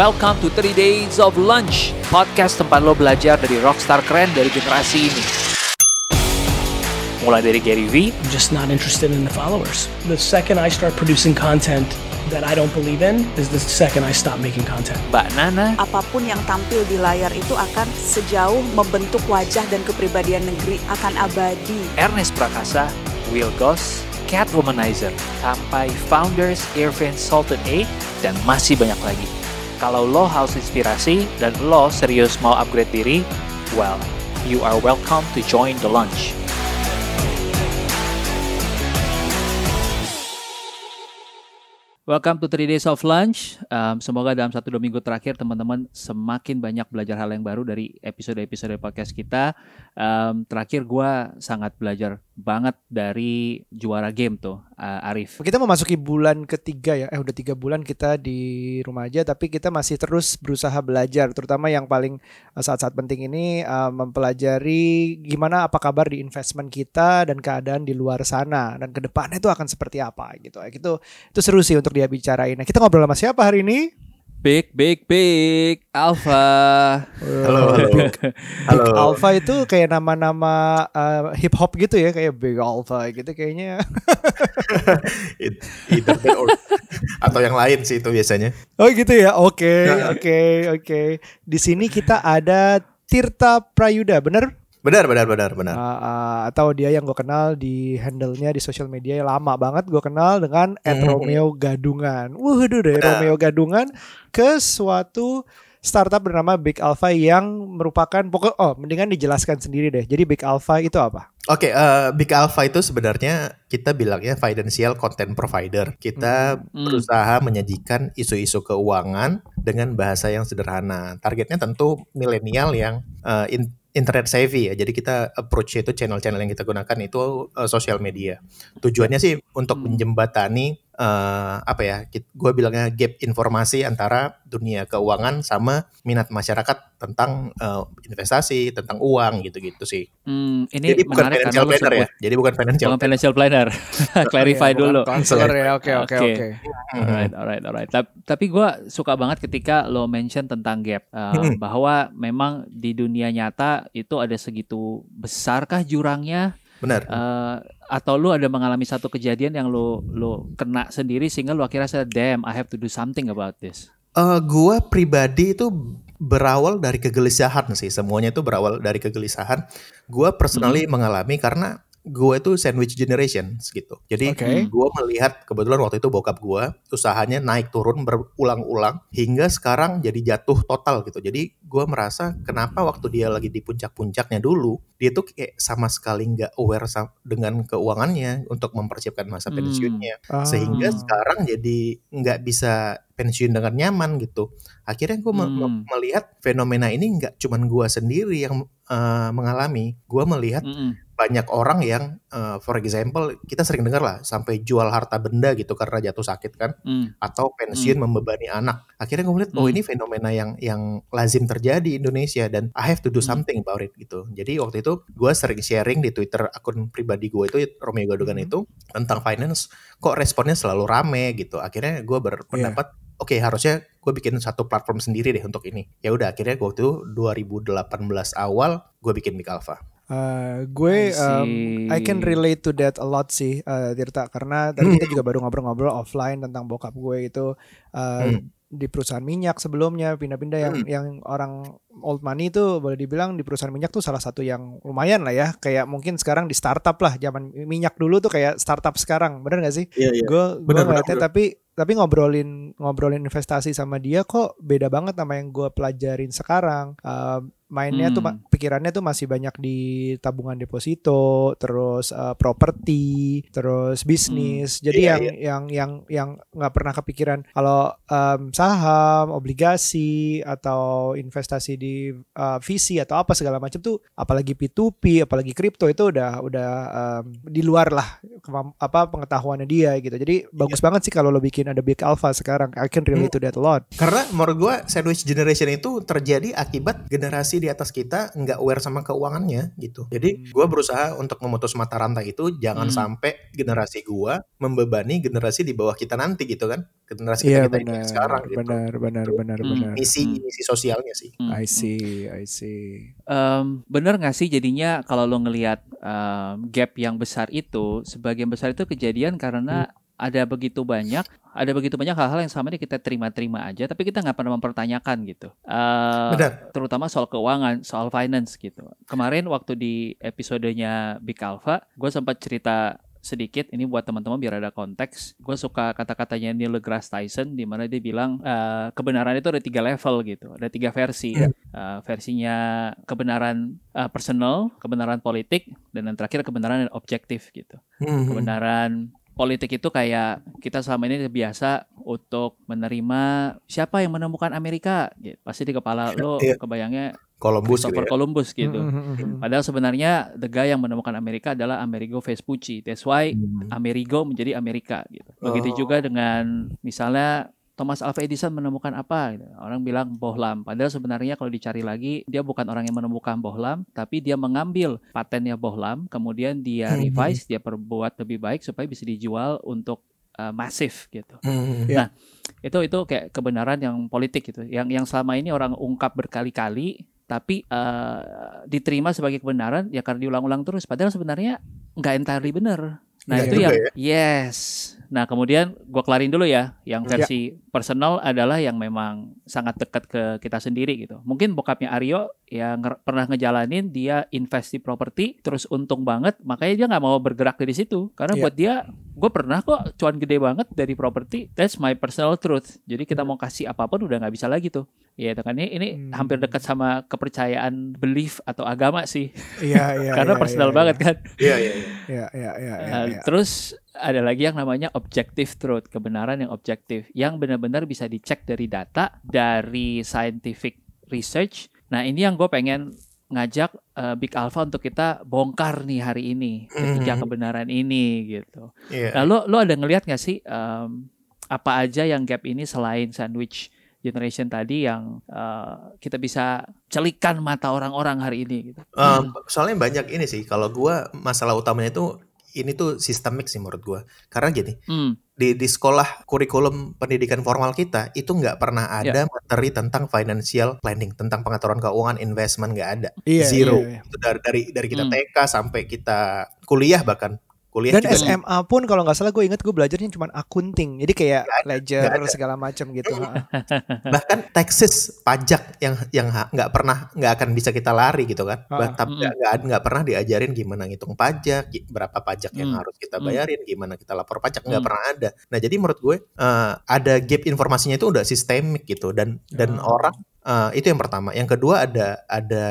Welcome to 3 Days of Lunch, podcast tempat lo belajar dari rockstar keren dari generasi ini. Mulai dari Gary V, I'm just not interested in the followers. The second I start producing content that I don't believe in is the second I stop making content. Mbak Nana, apa pun yang tampil di layar itu akan sejauh membentuk wajah dan kepribadian negeri akan abadi. Ernest Prakasa, Will Goss, Cat Womanizer, sampai Founders, Irvin Sultan A, dan masih banyak lagi. Kalau lo haus inspirasi dan lo serius mau upgrade diri, well, you are welcome to join the lunch. Welcome to 3 Days of Lunch. Um, semoga dalam satu dua minggu terakhir teman-teman semakin banyak belajar hal yang baru dari episode-episode podcast kita. Um, terakhir gue sangat belajar banget dari juara game tuh, uh, Arif. Kita memasuki bulan ketiga ya, eh udah tiga bulan kita di rumah aja, tapi kita masih terus berusaha belajar, terutama yang paling uh, saat-saat penting ini uh, mempelajari gimana apa kabar di investment kita dan keadaan di luar sana dan ke depannya itu akan seperti apa gitu. Itu itu seru sih untuk dia bicarain. Nah, kita ngobrol sama siapa hari ini? Big, big, big, Alpha. Halo, halo. Big, halo. Big Alpha itu kayak nama-nama uh, hip hop gitu ya, kayak Big Alpha gitu kayaknya. Either or, atau yang lain sih itu biasanya. Oh gitu ya, oke, okay, oke, okay, oke. Okay. Di sini kita ada Tirta Prayuda, bener? Benar, benar, benar, benar. Uh, uh, atau dia yang gue kenal di handle-nya di sosial media yang lama banget gue kenal dengan mm. Romeo Gadungan. Waduh deh, Romeo Gadungan ke suatu startup bernama Big Alpha yang merupakan pokok oh mendingan dijelaskan sendiri deh. Jadi Big Alpha itu apa? Oke, okay, uh, eh, Big Alpha itu sebenarnya kita bilangnya financial content provider. Kita hmm. berusaha menyajikan isu-isu keuangan dengan bahasa yang sederhana. Targetnya tentu milenial yang uh, in, internet savvy ya. Jadi kita approach itu channel-channel yang kita gunakan itu uh, sosial media. Tujuannya sih untuk hmm. menjembatani uh, apa ya? Gue bilangnya gap informasi antara dunia keuangan sama minat masyarakat tentang uh, investasi, tentang uang gitu-gitu sih. Hmm, ini Jadi bukan financial planner ya. Jadi bukan financial. Bukan financial planner. Clarify dulu. Counselor ya. Oke oke oke. Alright alright alright. Tapi gue suka banget ketika lo mention tentang gap uh, bahwa memang di dunia nyata itu ada segitu besarkah jurangnya? Benar. Uh, atau lu ada mengalami satu kejadian yang lu lu kena sendiri sehingga lu akhirnya sadar, damn, I have to do something about this. Uh, gua pribadi itu berawal dari kegelisahan sih. Semuanya itu berawal dari kegelisahan. Gua personally hmm. mengalami karena gue itu sandwich generation gitu. Jadi okay. gue melihat kebetulan waktu itu bokap gue usahanya naik turun berulang-ulang hingga sekarang jadi jatuh total gitu. Jadi gue merasa kenapa waktu dia lagi di puncak-puncaknya dulu dia tuh kayak sama sekali nggak aware dengan keuangannya untuk mempersiapkan masa hmm. pensiunnya hmm. sehingga sekarang jadi nggak bisa pensiun dengan nyaman gitu. Akhirnya gue hmm. melihat fenomena ini nggak cuman gue sendiri yang uh, mengalami. Gue melihat hmm banyak orang yang uh, for example kita sering dengar lah sampai jual harta benda gitu karena jatuh sakit kan mm. atau pensiun mm. membebani anak akhirnya gue melihat mm. oh hmm. ini fenomena yang yang lazim terjadi di Indonesia dan I have to do hmm. something mm. about it gitu jadi waktu itu gue sering sharing di Twitter akun pribadi gue itu Romeo Gadugan mm. itu tentang finance kok responnya selalu rame gitu akhirnya gue berpendapat yeah oke okay, harusnya gue bikin satu platform sendiri deh untuk ini. Ya udah akhirnya gue tuh 2018 awal gue bikin Big Alpha. Uh, gue I, um, I can relate to that a lot sih uh, Tirta karena tadi kita juga baru ngobrol-ngobrol offline tentang bokap gue itu uh, hmm. di perusahaan minyak sebelumnya pindah-pindah yang hmm. yang orang old money itu boleh dibilang di perusahaan minyak tuh salah satu yang lumayan lah ya kayak mungkin sekarang di startup lah zaman minyak dulu tuh kayak startup sekarang bener gak sih? Iya, iya. Gue gue ngeliatnya tapi tapi ngobrolin ngobrolin investasi sama dia kok beda banget sama yang gue pelajarin sekarang. Uh, mainnya hmm. tuh pikirannya tuh masih banyak di tabungan deposito, terus uh, properti, terus bisnis. Hmm. Jadi iya, yang, iya. yang yang yang nggak pernah kepikiran kalau um, saham, obligasi atau investasi di uh, VC atau apa segala macam tuh apalagi P2P, apalagi kripto itu udah udah um, di luar lah apa pengetahuannya dia gitu. Jadi bagus yeah. banget sih kalau lo bikin ada Big Alpha sekarang. I can relate hmm. to that a lot. Karena menurut gue sandwich generation itu terjadi akibat generasi di atas kita nggak aware sama keuangannya gitu. Jadi hmm. gue berusaha untuk memutus mata rantai itu jangan hmm. sampai generasi gue membebani generasi di bawah kita nanti gitu kan. Generasi kita, yeah, kita benar, sekarang gitu. Benar, benar, benar, hmm. benar. Misi hmm. misi sosialnya sih. Hmm. I see, I see. Um, bener nggak sih jadinya kalau lo ngelihat um, gap yang besar itu sebagian besar itu kejadian karena hmm ada begitu banyak ada begitu banyak hal-hal yang sama ini kita terima-terima aja tapi kita nggak pernah mempertanyakan gitu uh, terutama soal keuangan soal finance gitu kemarin waktu di episodenya Big Alpha gue sempat cerita sedikit ini buat teman-teman biar ada konteks. Gue suka kata-katanya Neil deGrasse Tyson di mana dia bilang uh, kebenaran itu ada tiga level gitu, ada tiga versi. Uh, versinya kebenaran uh, personal, kebenaran politik, dan yang terakhir kebenaran objektif gitu. Mm -hmm. Kebenaran politik itu kayak kita selama ini biasa untuk menerima siapa yang menemukan Amerika gitu. Pasti di kepala lo yeah. kebayangnya Columbus Christopher gitu ya? Columbus gitu. Mm-hmm. Padahal sebenarnya the guy yang menemukan Amerika adalah Amerigo Vespucci. That's why. Amerigo menjadi Amerika gitu. Begitu oh. juga dengan misalnya Thomas Alva Edison menemukan apa? Gitu. Orang bilang bohlam. Padahal sebenarnya kalau dicari lagi, dia bukan orang yang menemukan bohlam, tapi dia mengambil patennya bohlam, kemudian dia hmm, revise, dia perbuat lebih baik supaya bisa dijual untuk uh, masif gitu. Hmm, nah, itu itu kayak kebenaran yang politik gitu. Yang yang selama ini orang ungkap berkali-kali, tapi uh, diterima sebagai kebenaran ya karena diulang-ulang terus. Padahal sebenarnya nggak entirely benar. Nah ya, itu yang ya. yes. Nah kemudian gue kelarin dulu ya, yang ya. versi ya. personal adalah yang memang sangat dekat ke kita sendiri gitu. Mungkin bokapnya Aryo yang nge pernah ngejalanin dia invest di properti, terus untung banget, makanya dia nggak mau bergerak dari situ. Karena ya. buat dia, gue pernah kok cuan gede banget dari properti. That's my personal truth. Jadi kita mau kasih apa pun udah nggak bisa lagi tuh. Ya itu kan ini, ini hmm. hampir dekat sama kepercayaan belief atau agama sih. Iya iya. Karena ya, personal ya, banget ya. kan. Iya iya. Iya iya iya. Iya. Terus ada lagi yang namanya objective truth, kebenaran yang objektif, yang benar-benar bisa dicek dari data, dari scientific research. Nah ini yang gue pengen ngajak uh, Big Alpha untuk kita bongkar nih hari ini ketiga mm-hmm. kebenaran ini gitu. Yeah. Nah lo lo ada ngelihat gak sih um, apa aja yang gap ini selain sandwich generation tadi yang uh, kita bisa celikan mata orang-orang hari ini gitu. Um, soalnya banyak ini sih kalau gue masalah utamanya itu ini tuh sistemik sih menurut gue. Karena gini, hmm. di di sekolah kurikulum pendidikan formal kita itu nggak pernah ada yeah. materi tentang financial planning, tentang pengaturan keuangan, investment nggak ada, yeah, zero. Yeah, yeah. Itu dari dari dari kita hmm. TK sampai kita kuliah bahkan kuliah dan SMA pun kalau nggak salah gue inget gue belajarnya cuma akunting. Jadi kayak gak ledger gak segala macam gitu bahkan taxes pajak yang yang nggak pernah nggak akan bisa kita lari gitu kan. Bah, tapi nggak nggak pernah diajarin gimana ngitung pajak berapa pajak yang hmm. harus kita bayarin gimana kita lapor pajak nggak hmm. pernah ada. Nah jadi menurut gue uh, ada gap informasinya itu udah sistemik gitu. Dan dan oh. orang Uh, itu yang pertama. Yang kedua ada ada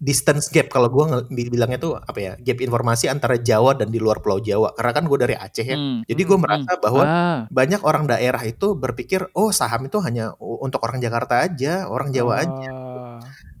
distance gap. Kalau gue bilangnya tuh apa ya? Gap informasi antara Jawa dan di luar Pulau Jawa. Karena kan gue dari Aceh ya. Hmm. Jadi gue hmm. merasa hmm. bahwa ah. banyak orang daerah itu berpikir, oh saham itu hanya untuk orang Jakarta aja, orang Jawa oh. aja.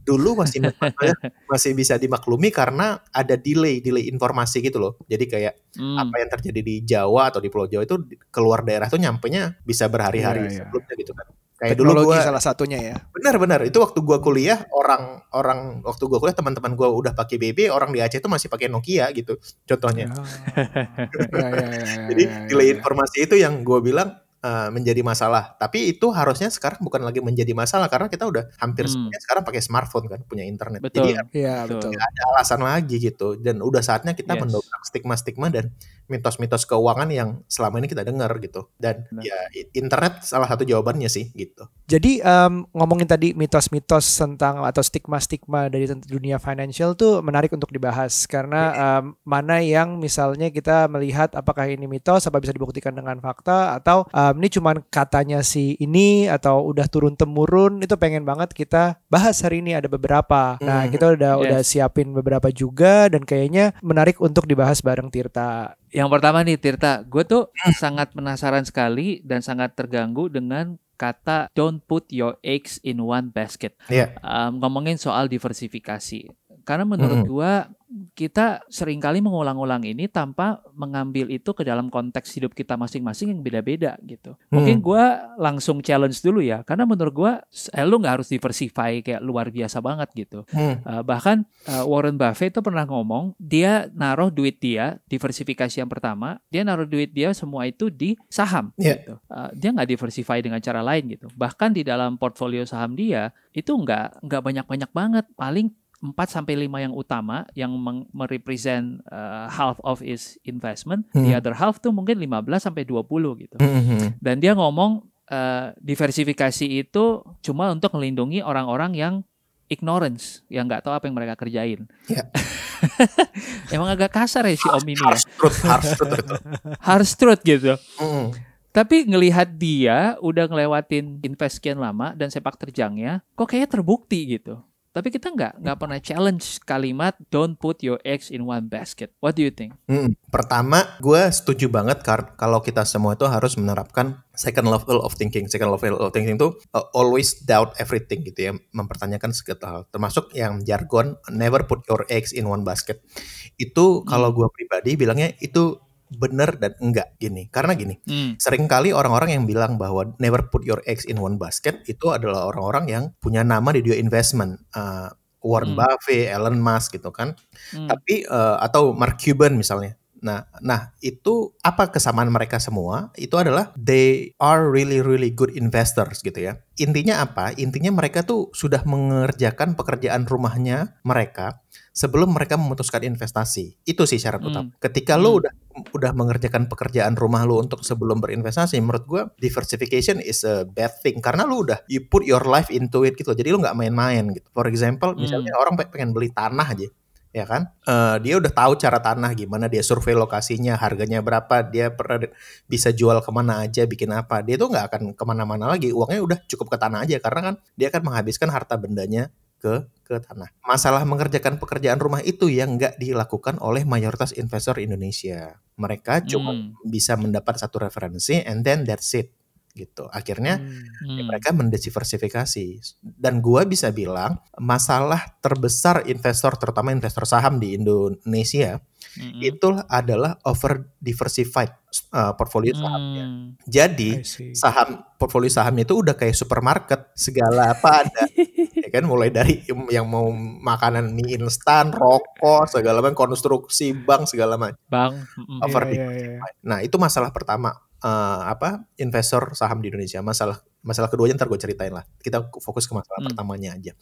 Dulu masih masih bisa dimaklumi karena ada delay delay informasi gitu loh. Jadi kayak hmm. apa yang terjadi di Jawa atau di Pulau Jawa itu keluar daerah tuh nyampe nya bisa berhari-hari yeah, yeah. sebelumnya gitu kan. Kayak Teknologi dulu gua, salah satunya ya. Benar-benar itu waktu gua kuliah orang orang waktu gua kuliah teman-teman gua udah pakai BB, orang di Aceh itu masih pakai Nokia gitu contohnya. Oh. ya, ya, ya, Jadi delay ya, informasi itu yang gua bilang uh, menjadi masalah. Tapi itu harusnya sekarang bukan lagi menjadi masalah karena kita udah hampir hmm. semuanya sekarang pakai smartphone kan, punya internet. Betul. Jadi ya, betul. ada alasan lagi gitu dan udah saatnya kita yes. mendobrak stigma-stigma dan mitos-mitos keuangan yang selama ini kita dengar gitu. Dan nah. ya internet salah satu jawabannya sih gitu. Jadi um, ngomongin tadi mitos-mitos tentang atau stigma-stigma dari dunia financial tuh menarik untuk dibahas karena um, mana yang misalnya kita melihat apakah ini mitos apa bisa dibuktikan dengan fakta atau um, ini cuman katanya si ini atau udah turun temurun itu pengen banget kita bahas hari ini ada beberapa. Nah, hmm. kita udah yes. udah siapin beberapa juga dan kayaknya menarik untuk dibahas bareng Tirta. Yang pertama nih Tirta, gue tuh sangat penasaran sekali dan sangat terganggu dengan kata don't put your eggs in one basket. Yeah. Um, ngomongin soal diversifikasi. Karena menurut mm. gue kita sering kali mengulang-ulang ini tanpa mengambil itu ke dalam konteks hidup kita masing-masing yang beda-beda gitu. Hmm. Mungkin gue langsung challenge dulu ya, karena menurut gue eh, lu nggak harus diversify kayak luar biasa banget gitu. Hmm. Uh, bahkan uh, Warren Buffett itu pernah ngomong dia naruh duit dia diversifikasi yang pertama, dia naruh duit dia semua itu di saham yeah. gitu. Uh, dia nggak diversify dengan cara lain gitu. Bahkan di dalam portfolio saham dia itu nggak nggak banyak-banyak banget, paling 4 sampai 5 yang utama yang merepresent uh, half of his investment, hmm. the other half tuh mungkin 15 sampai 20 gitu. Hmm, hmm. Dan dia ngomong uh, diversifikasi itu cuma untuk melindungi orang-orang yang ignorance, yang nggak tahu apa yang mereka kerjain. Yeah. Emang agak kasar ya si Om ini ya. Truth, harus truth, harus truth gitu. Mm. Tapi ngelihat dia udah ngelewatin invest sekian lama dan sepak terjangnya, kok kayaknya terbukti gitu. Tapi kita nggak nggak pernah challenge kalimat don't put your eggs in one basket. What do you think? Hmm, pertama, gue setuju banget kar kalau kita semua itu harus menerapkan second level of thinking. Second level of thinking itu uh, always doubt everything gitu ya, mempertanyakan segala hal. Termasuk yang jargon never put your eggs in one basket. Itu kalau hmm. gue pribadi bilangnya itu benar dan enggak gini. Karena gini, hmm. kali orang-orang yang bilang bahwa never put your eggs in one basket itu adalah orang-orang yang punya nama di dunia investment. Uh, Warren hmm. Buffett, Elon Musk gitu kan. Hmm. Tapi uh, atau Mark Cuban misalnya. Nah, nah itu apa kesamaan mereka semua? Itu adalah they are really really good investors gitu ya. Intinya apa? Intinya mereka tuh sudah mengerjakan pekerjaan rumahnya mereka sebelum mereka memutuskan investasi. Itu sih syarat hmm. utama. Ketika hmm. lo udah udah mengerjakan pekerjaan rumah lo untuk sebelum berinvestasi, menurut gue diversification is a bad thing karena lo udah you put your life into it gitu. Jadi lo nggak main-main gitu. For example, misalnya hmm. orang pengen beli tanah aja ya kan? Uh, dia udah tahu cara tanah gimana, dia survei lokasinya, harganya berapa, dia pernah bisa jual ke mana aja, bikin apa. Dia tuh nggak akan ke mana-mana lagi, uangnya udah cukup ke tanah aja karena kan dia akan menghabiskan harta bendanya ke ke tanah. Masalah mengerjakan pekerjaan rumah itu yang nggak dilakukan oleh mayoritas investor Indonesia. Mereka cuma hmm. bisa mendapat satu referensi and then that's it gitu. Akhirnya hmm. ya mereka mendiversifikasi. Dan gua bisa bilang masalah terbesar investor terutama investor saham di Indonesia hmm. itu adalah over diversified uh, portfolio sahamnya. Hmm. Jadi saham portfolio sahamnya itu udah kayak supermarket, segala apa ada. ya kan mulai dari yang mau makanan mie instan, rokok, segala macam konstruksi bank segala macam. Bank. Over yeah, yeah, yeah. Nah, itu masalah pertama uh, apa investor saham di Indonesia. Masalah masalah keduanya ntar gue ceritain lah. Kita fokus ke masalah hmm. pertamanya aja.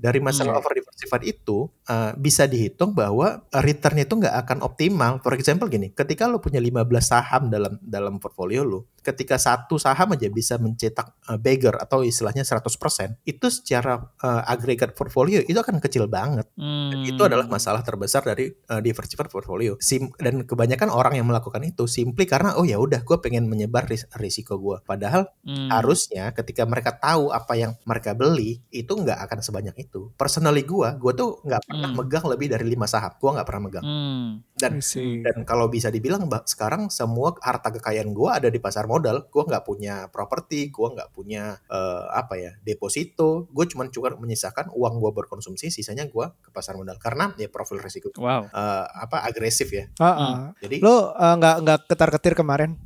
Dari masalah hmm. over diversified itu uh, bisa dihitung bahwa returnnya itu nggak akan optimal. For example gini, ketika lo punya 15 saham dalam dalam portfolio lo, ketika satu saham aja bisa mencetak uh, beggar atau istilahnya 100%, itu secara uh, agregat portfolio itu akan kecil banget. Hmm. Dan itu adalah masalah terbesar dari uh, diversified portfolio. Sim dan kebanyakan orang yang melakukan itu simply karena oh ya udah gue pengen menyebar ris risiko gue. Padahal hmm. harusnya ketika mereka tahu apa yang mereka beli itu nggak akan sebanyak itu. Personally gue, gue tuh nggak pernah hmm. megang lebih dari lima saham. Gue nggak pernah megang. Hmm. Dan dan kalau bisa dibilang bah, sekarang semua harta kekayaan gue ada di pasar modal. Gue nggak punya properti, gue nggak punya uh, apa ya deposito. Gue cuma cuma menyisakan uang gue berkonsumsi, sisanya gue ke pasar modal karena ya profil risiko. Wow. Uh, apa agresif ya. Uh -uh. Hmm. Jadi lo uh, nggak nggak ketar ketir kemarin.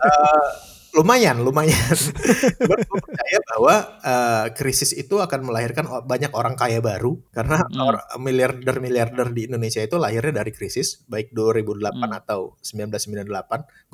uh, lumayan lumayan gue percaya bahwa uh, krisis itu akan melahirkan banyak orang kaya baru karena hmm. miliarder miliarder di Indonesia itu lahirnya dari krisis baik 2008 hmm. atau 1998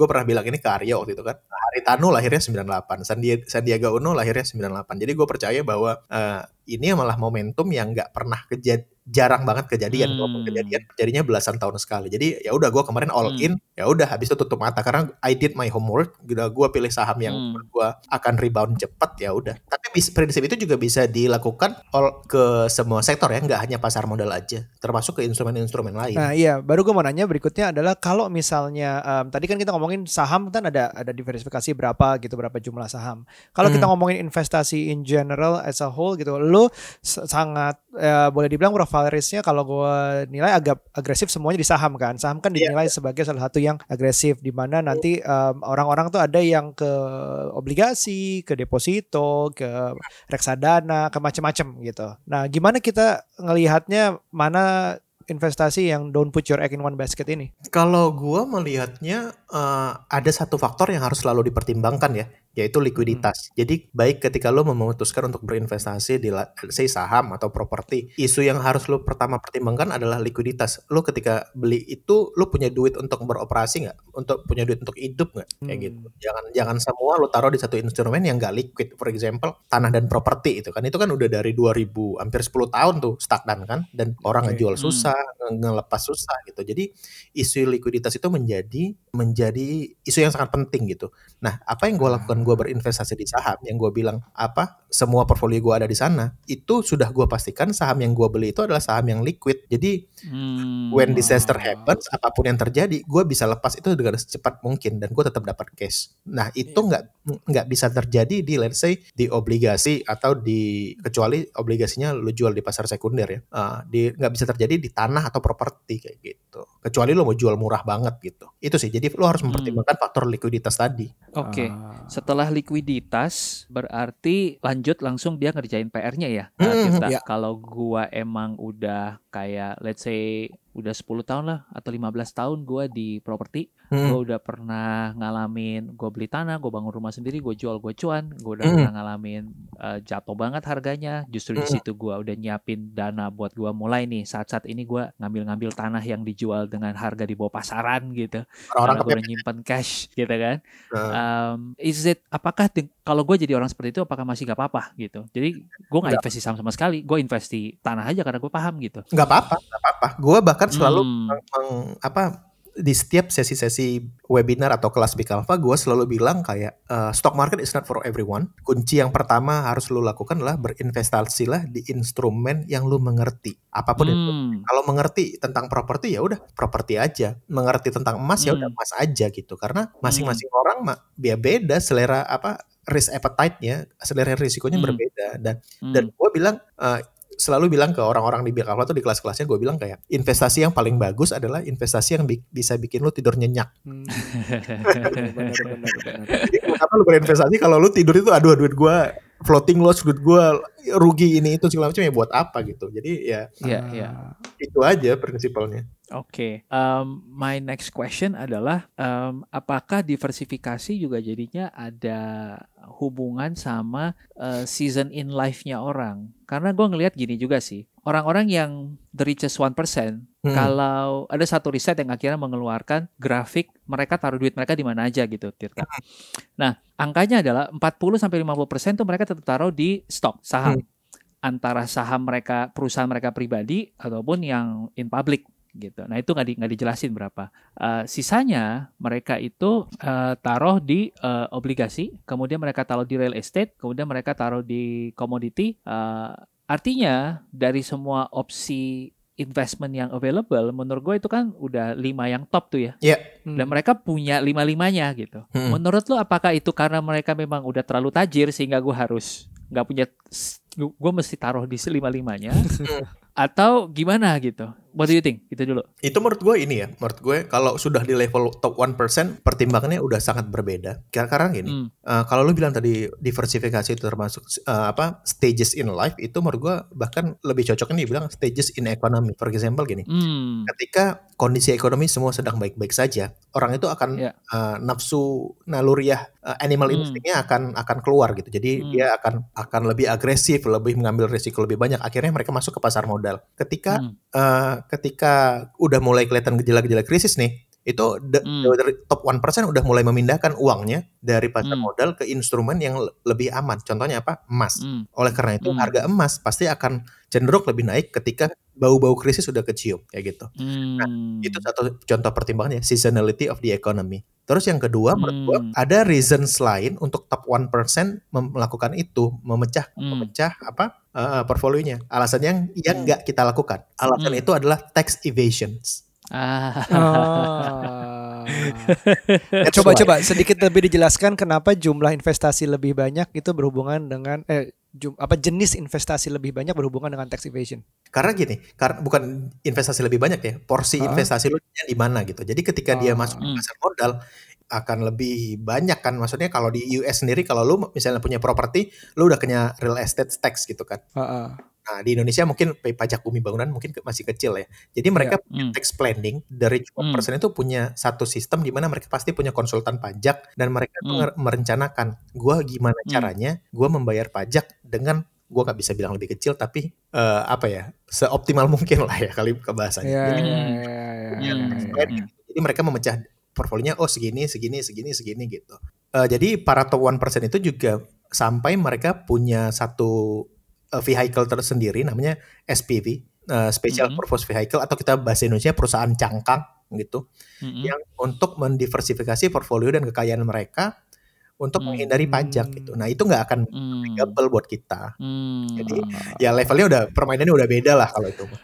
gue pernah bilang ini ke Arya waktu itu kan Haritanu lahirnya 98 Sandiaga, Sandiaga Uno lahirnya 98 jadi gue percaya bahwa uh, ini malah momentum yang nggak pernah kejadian jarang banget kejadian. Hmm. kejadian jadinya belasan tahun sekali. Jadi ya udah gue kemarin all hmm. in ya udah habis itu tutup mata. Karena I did my homework udah gue pilih saham yang hmm. gue akan rebound cepat ya udah. Tapi prinsip itu juga bisa dilakukan all ke semua sektor ya. Nggak hanya pasar modal aja. Termasuk ke instrumen-instrumen lain. Nah iya. Baru gue mau nanya berikutnya adalah kalau misalnya um, tadi kan kita ngomongin saham kan ada ada diversifikasi berapa gitu berapa jumlah saham. Kalau hmm. kita ngomongin investasi in general as a whole gitu lo sangat uh, boleh dibilang profile risknya kalau gue nilai agak agresif semuanya di saham kan. Saham kan iya, dinilai yeah. sebagai salah satu yang agresif di mana nanti orang-orang um, tuh ada yang ke obligasi, ke deposito, ke reksadana, ke macam-macam gitu. Nah, gimana kita ngelihatnya mana investasi yang don't put your egg in one basket ini? Kalau gue melihatnya uh, ada satu faktor yang harus selalu dipertimbangkan ya yaitu likuiditas. Hmm. Jadi baik ketika lo memutuskan untuk berinvestasi di say saham atau properti, isu yang harus lo pertama pertimbangkan adalah likuiditas. Lo ketika beli itu lo punya duit untuk beroperasi nggak? Untuk punya duit untuk hidup nggak? Kayak gitu. Hmm. Jangan jangan semua lo taruh di satu instrumen yang nggak liquid. For example, tanah dan properti itu kan itu kan udah dari 2000 hampir 10 tahun tuh stagnan kan dan orang okay. ngejual hmm. susah, hmm. ngelepas susah gitu. Jadi isu likuiditas itu menjadi menjadi isu yang sangat penting gitu. Nah, apa yang gue lakukan gue berinvestasi di saham yang gue bilang apa semua portfolio gue ada di sana itu sudah gue pastikan saham yang gue beli itu adalah saham yang liquid jadi hmm. when disaster happens apa pun yang terjadi gue bisa lepas itu dengan secepat mungkin dan gue tetap dapat cash nah itu iya. nggak yeah. nggak bisa terjadi di let's say di obligasi atau di kecuali obligasinya lu jual di pasar sekunder ya uh, di nggak bisa terjadi di tanah atau properti kayak gitu kecuali lo mau jual murah banget gitu itu sih jadi lo harus hmm. mempertimbangkan hmm. faktor likuiditas tadi oke okay. uh. setelah setelah likuiditas berarti lanjut langsung dia ngerjain PR-nya ya. Hmm, ya. Kalau gua emang udah kayak let's say udah 10 tahun lah atau 15 tahun gue di properti hmm. gue udah pernah ngalamin gue beli tanah gue bangun rumah sendiri gue jual gue cuan gue udah hmm. pernah ngalamin uh, jatuh banget harganya justru hmm. di situ gue udah nyiapin dana buat gue mulai nih saat-saat ini gue ngambil-ngambil tanah yang dijual dengan harga di bawah pasaran gitu orang-orang gue udah nyimpan cash gitu kan hmm. um, is it apakah kalau gue jadi orang seperti itu apakah masih gak apa-apa gitu jadi gue nggak investasi saham sama sekali gue investasi tanah aja karena gue paham gitu nggak apa-apa nggak apa-apa gue bahkan selalu hmm. meng, meng, apa di setiap sesi-sesi webinar atau kelas Big Alpha gue selalu bilang kayak uh, stock market is not for everyone. Kunci yang pertama harus lo lakukan adalah berinvestasilah di instrumen yang lo mengerti. Apa pun hmm. itu. Kalau mengerti tentang properti ya udah properti aja. Mengerti tentang emas ya udah hmm. emas aja gitu. Karena masing-masing hmm. orang mah dia beda selera apa risk appetite-nya, selera risikonya hmm. berbeda dan hmm. dan gue bilang uh, selalu bilang ke orang-orang di Big Alpha tuh di kelas-kelasnya gue bilang kayak investasi yang paling bagus adalah investasi yang bi bisa bikin lu tidur nyenyak. Hmm. Kenapa lu berinvestasi kalau lu tidur itu aduh duit gue floating loss duit gue rugi ini itu segala macam ya buat apa gitu. Jadi ya yeah, uh, yeah. itu aja prinsipalnya. Oke, okay. um, my next question adalah um, apakah diversifikasi juga jadinya ada hubungan sama uh, season in life-nya orang? Karena gue ngelihat gini juga sih, orang-orang yang the richest one percent, hmm. kalau ada satu riset yang akhirnya mengeluarkan grafik mereka taruh duit mereka di mana aja gitu, Tirta. Hmm. Nah, angkanya adalah 40 sampai 50% tuh mereka tetap taruh di stok saham. Hmm. Antara saham mereka perusahaan mereka pribadi ataupun yang in public gitu. Nah itu nggak di, nggak dijelasin berapa. Uh, sisanya mereka itu uh, taruh di uh, obligasi, kemudian mereka taruh di real estate, kemudian mereka taruh di komoditi. Uh, artinya dari semua opsi investment yang available, menurut gue itu kan udah lima yang top tuh ya. Iya. Yeah. Hmm. Dan mereka punya lima limanya gitu. Hmm. Menurut lo apakah itu karena mereka memang udah terlalu tajir sehingga gue harus nggak punya, gue mesti taruh di lima limanya, atau gimana gitu? What do you think? Itu dulu. Itu menurut gue ini ya, menurut gue kalau sudah di level top 1% pertimbangannya udah sangat berbeda. Karena gini, hmm. uh, kalau lu bilang tadi diversifikasi itu termasuk uh, apa stages in life itu menurut gue bahkan lebih cocoknya dibilang stages in economy. For example gini, hmm. ketika kondisi ekonomi semua sedang baik-baik saja, orang itu akan yeah. Ya. uh, nafsu naluriah uh, animal hmm. instingnya akan akan keluar gitu. Jadi hmm. dia akan akan lebih agresif, lebih mengambil risiko lebih banyak. Akhirnya mereka masuk ke pasar modal. Ketika hmm. uh, ketika udah mulai kelihatan gejala-gejala krisis nih, itu hmm. top 1% udah mulai memindahkan uangnya dari pasar hmm. modal ke instrumen yang lebih aman. Contohnya apa? Emas. Hmm. Oleh karena itu hmm. harga emas pasti akan cenderung lebih naik ketika bau-bau krisis sudah kecium kayak gitu. Nah, hmm. Nah, itu satu contoh pertimbangannya seasonality of the economy. Terus yang kedua hmm. menurut gua ada reasons lain untuk top 1% melakukan itu, memecah hmm. memecah apa? Uh, portfolionya. Alasan yang yang enggak kita lakukan. Alasan hmm. itu adalah tax evasions. Ah. Oh. coba coba sedikit lebih dijelaskan kenapa jumlah investasi lebih banyak itu berhubungan dengan eh jum, apa jenis investasi lebih banyak berhubungan dengan tax evasion. Karena gini, karena bukan investasi lebih banyak ya, porsi uh investasi lu di mana gitu. Jadi ketika uh dia masuk ke hmm. pasar modal akan lebih banyak kan maksudnya kalau di US sendiri kalau lu misalnya punya properti lu udah kena real estate tax gitu kan. Uh -uh Nah, di Indonesia mungkin pajak bumi bangunan mungkin masih kecil ya. Jadi mereka yeah. punya hmm. tax planning dari mm. persen itu punya satu sistem di mana mereka pasti punya konsultan pajak dan mereka mm. tuh merencanakan gua gimana mm. caranya gua membayar pajak dengan gua nggak bisa bilang lebih kecil tapi uh, apa ya seoptimal mungkin lah ya kali kebahasanya. Yeah, jadi, yeah, yeah, yeah, yeah, yeah. jadi mereka memecah portfolionya oh segini segini segini segini gitu. Uh, jadi para top one persen itu juga sampai mereka punya satu uh, vehicle tersendiri namanya SPV uh, Special mm -hmm. Purpose Vehicle atau kita bahasa Indonesia perusahaan cangkang gitu mm -hmm. yang untuk mendiversifikasi portfolio dan kekayaan mereka untuk hmm. menghindari pajak gitu. Nah itu nggak akan hmm. buat kita. Hmm. Jadi ya levelnya udah permainannya udah beda lah kalau itu.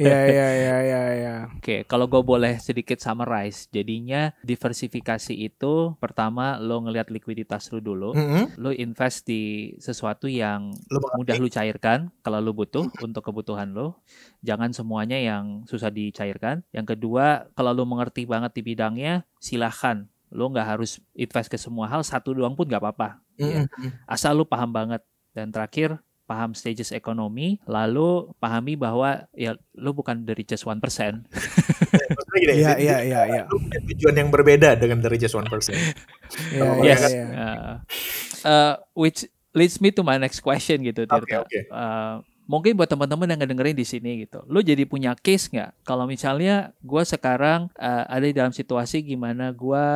Iya iya iya iya. Ya. Oke kalau gue boleh sedikit summarize, jadinya diversifikasi itu pertama lo ngelihat likuiditas lo dulu, mm -hmm. lo invest di sesuatu yang lo mudah lo cairkan kalau lo butuh mm -hmm. untuk kebutuhan lo. Jangan semuanya yang susah dicairkan. Yang kedua kalau lo mengerti banget di bidangnya, silahkan lo nggak harus invest ke semua hal satu doang pun nggak apa-apa mm -hmm. ya. asal lo paham banget dan terakhir paham stages ekonomi lalu pahami bahwa ya lo bukan dari just one persen Iya iya iya iya. Tujuan yang berbeda dengan dari just one persen. Iya iya. iya. Uh, uh, which leads me to my next question gitu, Tirta. Okay, okay. Uh, mungkin buat teman-teman yang ngedengerin di sini gitu, lo jadi punya case nggak? Kalau misalnya gue sekarang uh, ada di dalam situasi gimana gue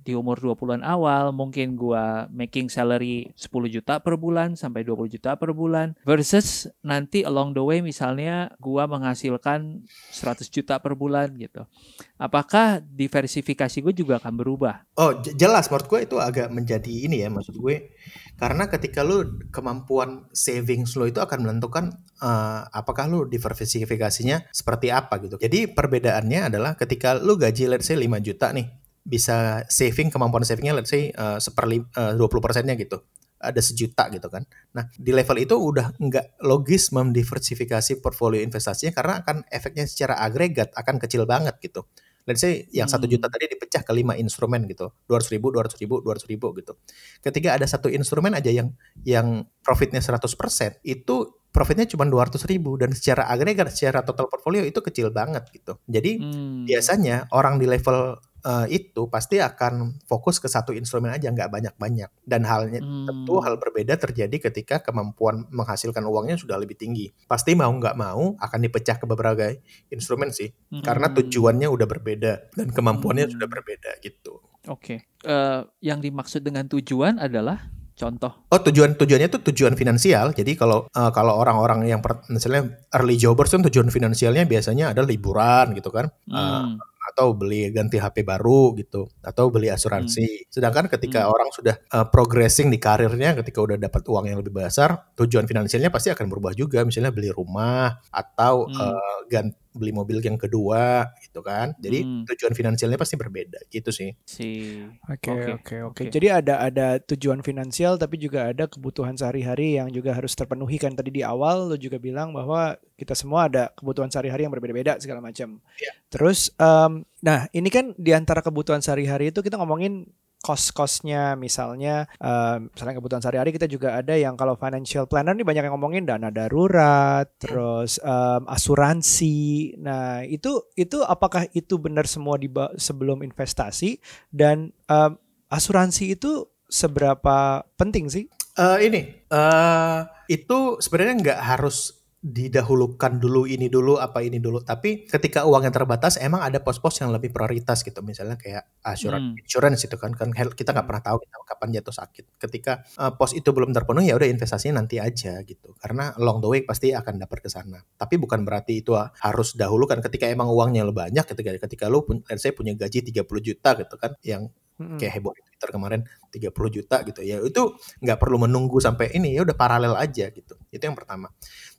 di umur 20-an awal mungkin gua making salary 10 juta per bulan sampai 20 juta per bulan versus nanti along the way misalnya gua menghasilkan 100 juta per bulan gitu. Apakah diversifikasi gue juga akan berubah? Oh, jelas menurut gue itu agak menjadi ini ya maksud gue karena ketika lu kemampuan savings lo itu akan menentukan uh, apakah lu diversifikasinya seperti apa gitu. Jadi perbedaannya adalah ketika lu gaji let's say 5 juta nih bisa saving kemampuan savingnya let's say uh, seperli uh, 20 persennya gitu ada sejuta gitu kan. Nah di level itu udah nggak logis mendiversifikasi portfolio investasinya karena akan efeknya secara agregat akan kecil banget gitu. Let's say yang satu hmm. juta tadi dipecah ke lima instrumen gitu, dua ratus ribu, dua ratus ribu, dua ratus ribu gitu. Ketika ada satu instrumen aja yang yang profitnya 100% itu profitnya cuma 200 ribu dan secara agregat secara total portfolio itu kecil banget gitu. Jadi hmm. biasanya orang di level uh, itu pasti akan fokus ke satu instrumen aja nggak banyak-banyak dan halnya hmm. tentu hal berbeda terjadi ketika kemampuan menghasilkan uangnya sudah lebih tinggi pasti mau nggak mau akan dipecah ke beberapa instrumen sih hmm. karena tujuannya udah berbeda dan kemampuannya hmm. sudah berbeda gitu oke okay. uh, eh, yang dimaksud dengan tujuan adalah Contoh. Oh tujuan tujuannya itu tujuan finansial. Jadi kalau uh, kalau orang-orang yang per, misalnya early jobbers kan tujuan finansialnya biasanya adalah liburan gitu kan. Hmm. Uh, atau beli ganti HP baru gitu atau beli asuransi. Hmm. Sedangkan ketika hmm. orang sudah uh, progressing di karirnya ketika udah dapat uang yang lebih besar, tujuan finansialnya pasti akan berubah juga misalnya beli rumah atau hmm. uh, ganti beli mobil yang kedua gitu kan. Jadi hmm. tujuan finansialnya pasti berbeda gitu sih. Oke oke oke. Jadi ada ada tujuan finansial tapi juga ada kebutuhan sehari-hari yang juga harus terpenuhi kan tadi di awal lo juga bilang bahwa kita semua ada kebutuhan sehari-hari yang berbeda-beda segala macam. Yeah. Terus um, nah ini kan di antara kebutuhan sehari-hari itu kita ngomongin cost-costnya misalnya uh, misalnya kebutuhan sehari-hari kita juga ada yang kalau financial planner ini banyak yang ngomongin dana darurat terus um, asuransi. Nah itu itu apakah itu benar semua di sebelum investasi? Dan um, asuransi itu seberapa penting sih? Uh, ini uh, itu sebenarnya nggak harus didahulukan dulu ini dulu apa ini dulu. Tapi ketika uang yang terbatas emang ada pos-pos yang lebih prioritas gitu. Misalnya kayak asuransi hmm. insurance itu kan. Kan kita nggak pernah tahu kita kapan jatuh sakit. Ketika uh, pos itu belum terpenuhi ya udah investasinya nanti aja gitu. Karena long the way pasti akan dapat ke sana. Tapi bukan berarti itu harus dahulu kan ketika emang uangnya lebih banyak ketika ketika lu pun saya punya gaji 30 juta gitu kan yang kayak heboh di Twitter kemarin 30 juta gitu. Ya itu nggak perlu menunggu sampai ini ya udah paralel aja gitu. Itu yang pertama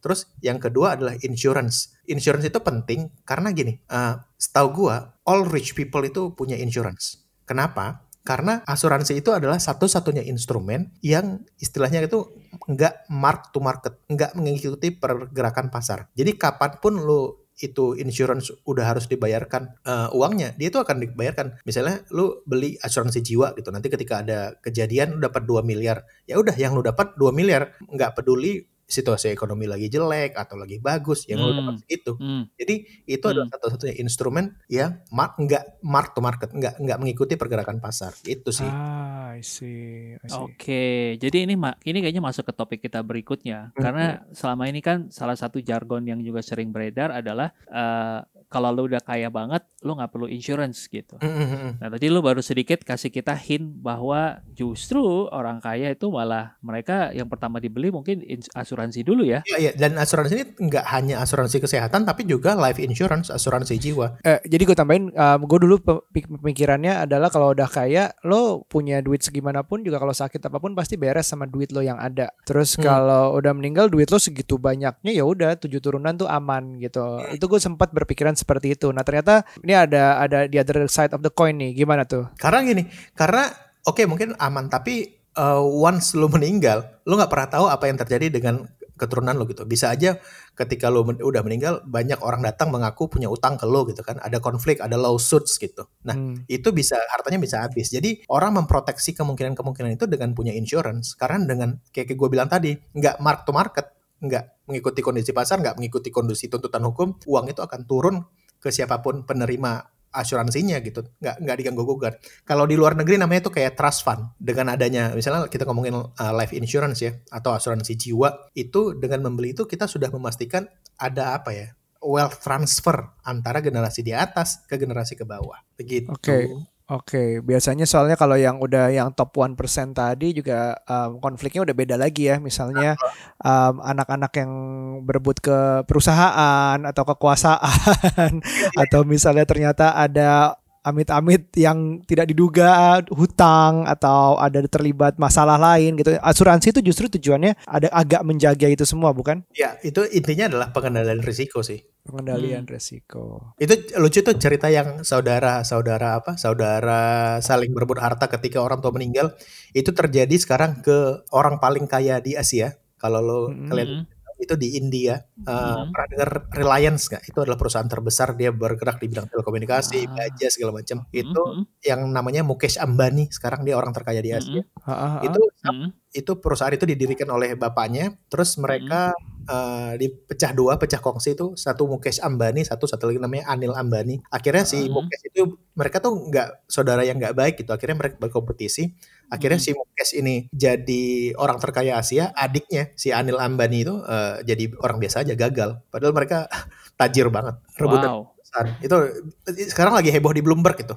terus yang kedua adalah insurance insurance itu penting karena gini uh, setahu gua all rich people itu punya insurance kenapa karena asuransi itu adalah satu-satunya instrumen yang istilahnya itu nggak mark to market, nggak mengikuti pergerakan pasar. Jadi kapan pun lo itu insurance udah harus dibayarkan uh, uangnya, dia itu akan dibayarkan. Misalnya lu beli asuransi jiwa gitu, nanti ketika ada kejadian lu dapat 2 miliar, ya udah yang lu dapat 2 miliar, nggak peduli situasi ekonomi lagi jelek atau lagi bagus yang hmm. lo dapat segitu. Hmm. Jadi itu hmm. adalah satu-satunya instrumen yang mark nggak mark to market, nggak nggak mengikuti pergerakan pasar. Itu sih. Ah, I see. see. Oke, okay. jadi ini ini kayaknya masuk ke topik kita berikutnya hmm. karena selama ini kan salah satu jargon yang juga sering beredar adalah uh, kalau lo udah kaya banget, lo nggak perlu insurance gitu. Mm-hmm. Nah tadi lo baru sedikit kasih kita hint bahwa justru orang kaya itu malah mereka yang pertama dibeli mungkin asuransi dulu ya. Iya, iya. dan asuransi ini nggak hanya asuransi kesehatan tapi juga life insurance, asuransi jiwa. Eh, jadi gue tambahin, um, gue dulu pemikirannya adalah kalau udah kaya, lo punya duit segimanapun juga kalau sakit apa pun pasti beres sama duit lo yang ada. Terus hmm. kalau udah meninggal duit lo segitu banyaknya ya udah tujuh turunan tuh aman gitu. Itu gue sempat berpikiran seperti itu. Nah ternyata ini ada ada di other side of the coin nih. Gimana tuh? Karena gini, karena oke okay, mungkin aman tapi uh, once lu meninggal, lu nggak pernah tahu apa yang terjadi dengan keturunan lo gitu. Bisa aja ketika lo men udah meninggal banyak orang datang mengaku punya utang ke lo gitu kan. Ada konflik, ada lawsuits gitu. Nah, hmm. itu bisa hartanya bisa habis. Jadi orang memproteksi kemungkinan-kemungkinan itu dengan punya insurance. Karena dengan kayak, kayak gue bilang tadi, nggak mark to market, nggak mengikuti kondisi pasar, nggak mengikuti kondisi tuntutan hukum, uang itu akan turun ke siapa pun penerima asuransinya gitu. Nggak nggak diganggu gugat. Kalau di luar negeri namanya itu kayak trust fund. Dengan adanya misalnya kita ngomongin uh, life insurance ya atau asuransi jiwa itu dengan membeli itu kita sudah memastikan ada apa ya wealth transfer antara generasi di atas ke generasi ke bawah. Begitu. Oke. okay. Oke, biasanya soalnya kalau yang udah yang top 1% tadi juga um, konfliknya udah beda lagi ya. Misalnya um, anak-anak yang berebut ke perusahaan atau kekuasaan atau misalnya ternyata ada amit-amit yang tidak diduga hutang atau ada terlibat masalah lain gitu. Asuransi itu justru tujuannya ada agak menjaga itu semua, bukan? Ya, itu intinya adalah pengendalian risiko sih pengendalian hmm. resiko. Itu lucu tuh cerita yang saudara-saudara apa? Saudara saling berebut harta ketika orang tua meninggal. Itu terjadi sekarang ke orang paling kaya di Asia. Kalau lo hmm. kalian itu di India. Uh, hmm. Pernah dengar Reliance nggak? Itu adalah perusahaan terbesar dia bergerak di bidang telekomunikasi, ah. baja segala macam. Hmm. Itu yang namanya Mukesh Ambani. Sekarang dia orang terkaya di Asia. Hmm. Itu hmm. itu perusahaan itu didirikan oleh bapaknya. Terus mereka hmm uh, dipecah dua, pecah kongsi itu satu Mukesh Ambani, satu satu lagi namanya Anil Ambani. Akhirnya si uh-huh. Mukesh itu mereka tuh nggak saudara yang nggak baik gitu. Akhirnya mereka berkompetisi. Akhirnya uh-huh. si Mukesh ini jadi orang terkaya Asia, adiknya si Anil Ambani itu uh, jadi orang biasa aja gagal. Padahal mereka tajir banget, rebutan wow. Itu sekarang lagi heboh di Bloomberg itu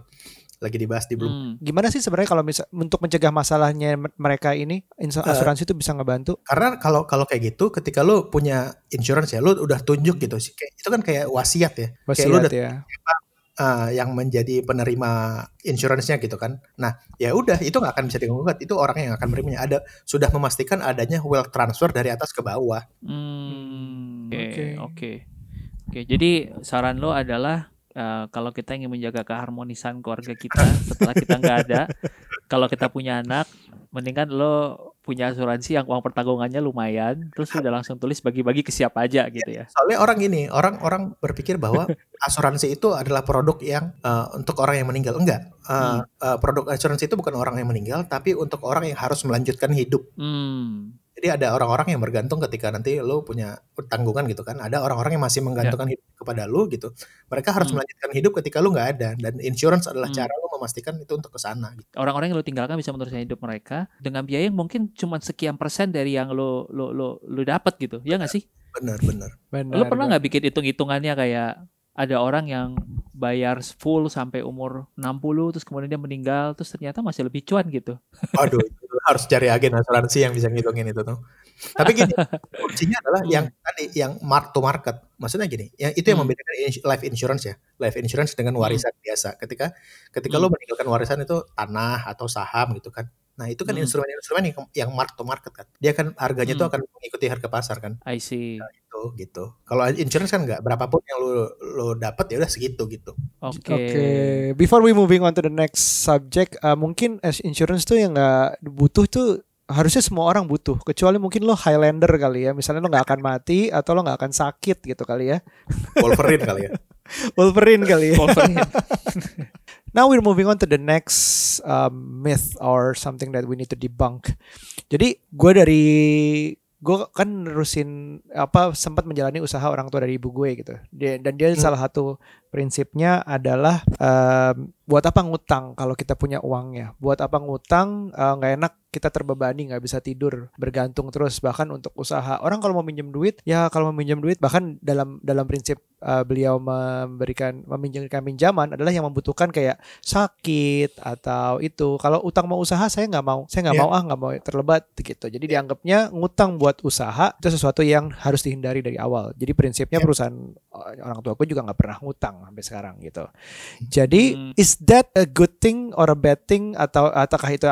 lagi dibahas di belum. Hmm. Gimana sih sebenarnya kalau misal untuk mencegah masalahnya mereka ini eh, asuransi uh, itu bisa ngebantu? Karena kalau kalau kayak gitu ketika lu punya insurance ya lu udah tunjuk gitu sih itu kan kayak wasiat ya. Wasiat kayak lu udah ya. Uh, yang menjadi penerima insurance-nya gitu kan. Nah, ya udah itu nggak akan bisa digugat. Itu orang yang akan menerimanya. Ada sudah memastikan adanya wealth transfer dari atas ke bawah. Hmm, oke, oke. Oke, jadi saran lo adalah uh, kalau kita ingin menjaga keharmonisan keluarga kita setelah kita nggak ada, kalau kita punya anak, mendingan lo punya asuransi yang uang pertanggungannya lumayan, terus udah langsung tulis bagi-bagi ke siapa aja gitu ya. Soalnya orang ini, orang-orang berpikir bahwa asuransi itu adalah produk yang uh, untuk orang yang meninggal. Enggak, uh, hmm. uh, produk asuransi itu bukan orang yang meninggal, tapi untuk orang yang harus melanjutkan hidup. Hmm. Jadi ada orang-orang yang bergantung ketika nanti lo punya tanggungan gitu kan. Ada orang-orang yang masih menggantungkan yeah. hidup kepada lo gitu. Mereka harus hmm. melanjutkan hidup ketika lo nggak ada dan insurance adalah hmm. cara lo memastikan itu untuk ke sana gitu. Orang-orang yang lo tinggalkan bisa meneruskan hidup mereka dengan biaya yang mungkin cuma sekian persen dari yang lo lo lo lo dapat gitu. Ya nggak sih? Benar, benar. Lo pernah nggak bikin hitung-hitungannya kayak ada orang yang bayar full sampai umur 60 terus kemudian dia meninggal terus ternyata masih lebih cuan gitu. Waduh, harus cari agen asuransi yang bisa ngitungin itu tuh. Tapi gini, kuncinya adalah hmm. yang tadi yang mark to market. Maksudnya gini, yang itu yang hmm. membedakan life insurance ya. Life insurance dengan hmm. warisan hmm. biasa. Ketika ketika hmm. lo meninggalkan warisan itu tanah atau saham gitu kan. Nah, itu kan instrumen-instrumen yang, yang mark to market kan. Dia kan harganya hmm. tuh akan mengikuti harga pasar kan. I see. Nah, gitu. Kalau insurance kan nggak berapapun yang lo lo dapat ya udah segitu gitu. Oke. Okay. Okay. Before we moving on to the next subject, uh, mungkin as insurance tuh yang nggak butuh tuh harusnya semua orang butuh kecuali mungkin lo Highlander kali ya misalnya lo nggak akan mati atau lo nggak akan sakit gitu kali ya Wolverine kali ya Wolverine kali ya Wolverine. Now we're moving on to the next um, myth or something that we need to debunk. Jadi gue dari gue kan nerusin apa sempat menjalani usaha orang tua dari ibu gue gitu. Dia, dan dia hmm. salah satu prinsipnya adalah um, buat apa ngutang kalau kita punya uangnya? Buat apa ngutang nggak uh, enak kita terbebani nggak bisa tidur bergantung terus bahkan untuk usaha orang kalau mau minjem duit ya kalau mau minjem duit bahkan dalam dalam prinsip uh, beliau memberikan meminjamkan pinjaman adalah yang membutuhkan kayak sakit atau itu kalau utang mau usaha saya nggak mau saya nggak yeah. mau ah nggak mau terlebat gitu jadi dianggapnya ngutang buat usaha itu sesuatu yang harus dihindari dari awal jadi prinsipnya yeah. perusahaan orang tua aku juga nggak pernah ngutang sampai sekarang gitu. Jadi hmm. is that a good thing or a bad thing? Atau ataukah itu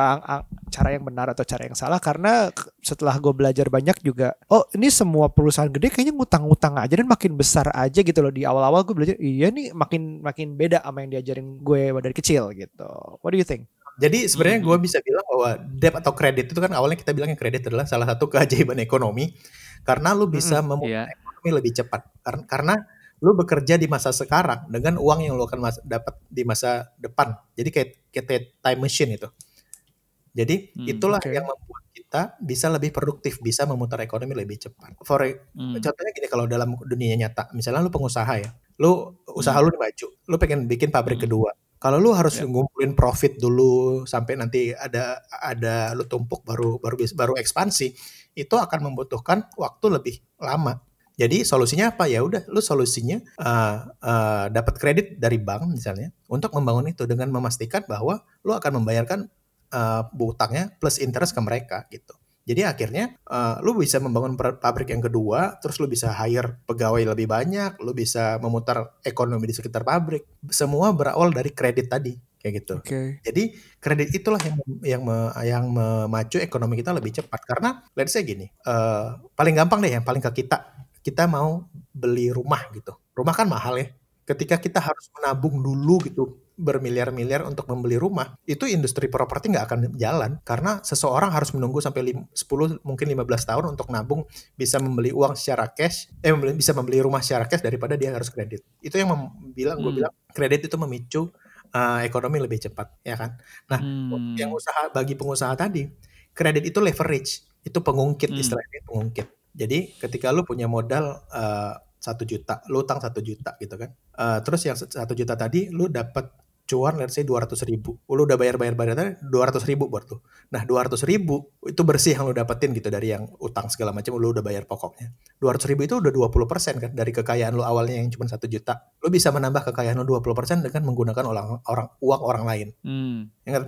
cara yang benar atau cara yang salah? Karena setelah gue belajar banyak juga oh ini semua perusahaan gede kayaknya ngutang-ngutang aja dan makin besar aja gitu loh. Di awal-awal gue belajar iya nih makin makin beda sama yang diajarin gue dari kecil gitu. What do you think jadi sebenarnya gue bisa bilang bahwa debt atau kredit itu kan awalnya kita bilang yang kredit adalah salah satu keajaiban ekonomi karena lu bisa mm -hmm, memulai yeah. ekonomi lebih cepat karena karena lu bekerja di masa sekarang dengan uang yang lu akan dapat di masa depan jadi kayak kayak time machine itu jadi hmm, itulah okay. yang membuat kita bisa lebih produktif, bisa memutar ekonomi lebih cepat. For hmm. contohnya gini kalau dalam dunia nyata, misalnya lu pengusaha ya, lu usaha hmm. lu maju, lu pengen bikin pabrik hmm. kedua. Kalau lu harus yeah. ngumpulin profit dulu sampai nanti ada ada lu tumpuk baru baru baru ekspansi, itu akan membutuhkan waktu lebih lama. Jadi solusinya apa ya udah lu solusinya uh, uh, dapat kredit dari bank misalnya untuk membangun itu dengan memastikan bahwa lu akan membayarkan uh, utangnya plus interest ke mereka gitu. Jadi akhirnya uh, lu bisa membangun pabrik yang kedua, terus lu bisa hire pegawai lebih banyak, lu bisa memutar ekonomi di sekitar pabrik. Semua berawal dari kredit tadi kayak gitu. Okay. Jadi kredit itulah yang yang me, yang memacu ekonomi kita lebih cepat karena let's say gini, uh, paling gampang deh yang paling ke kita, kita mau beli rumah gitu. Rumah kan mahal ya. Ketika kita harus menabung dulu gitu bermiliar-miliar untuk membeli rumah, itu industri properti nggak akan jalan karena seseorang harus menunggu sampai 10 mungkin 15 tahun untuk nabung bisa membeli uang secara cash, eh membeli, bisa membeli rumah secara cash daripada dia harus kredit. Itu yang bilang hmm. gue bilang kredit itu memicu uh, ekonomi lebih cepat, ya kan? Nah, hmm. yang usaha bagi pengusaha tadi, kredit itu leverage, itu pengungkit hmm. istilahnya pengungkit. Jadi ketika lu punya modal uh, satu juta, lu utang satu juta gitu kan. Uh, terus yang satu juta tadi lu dapat cuan let's say 200 ribu lu udah bayar bayar bayar dua ratus ribu buat tuh nah 200 ribu itu bersih yang lu dapetin gitu dari yang utang segala macam lu udah bayar pokoknya 200 ribu itu udah 20 persen kan dari kekayaan lu awalnya yang cuma satu juta lu bisa menambah kekayaan lu 20 persen dengan menggunakan orang orang uang orang lain hmm.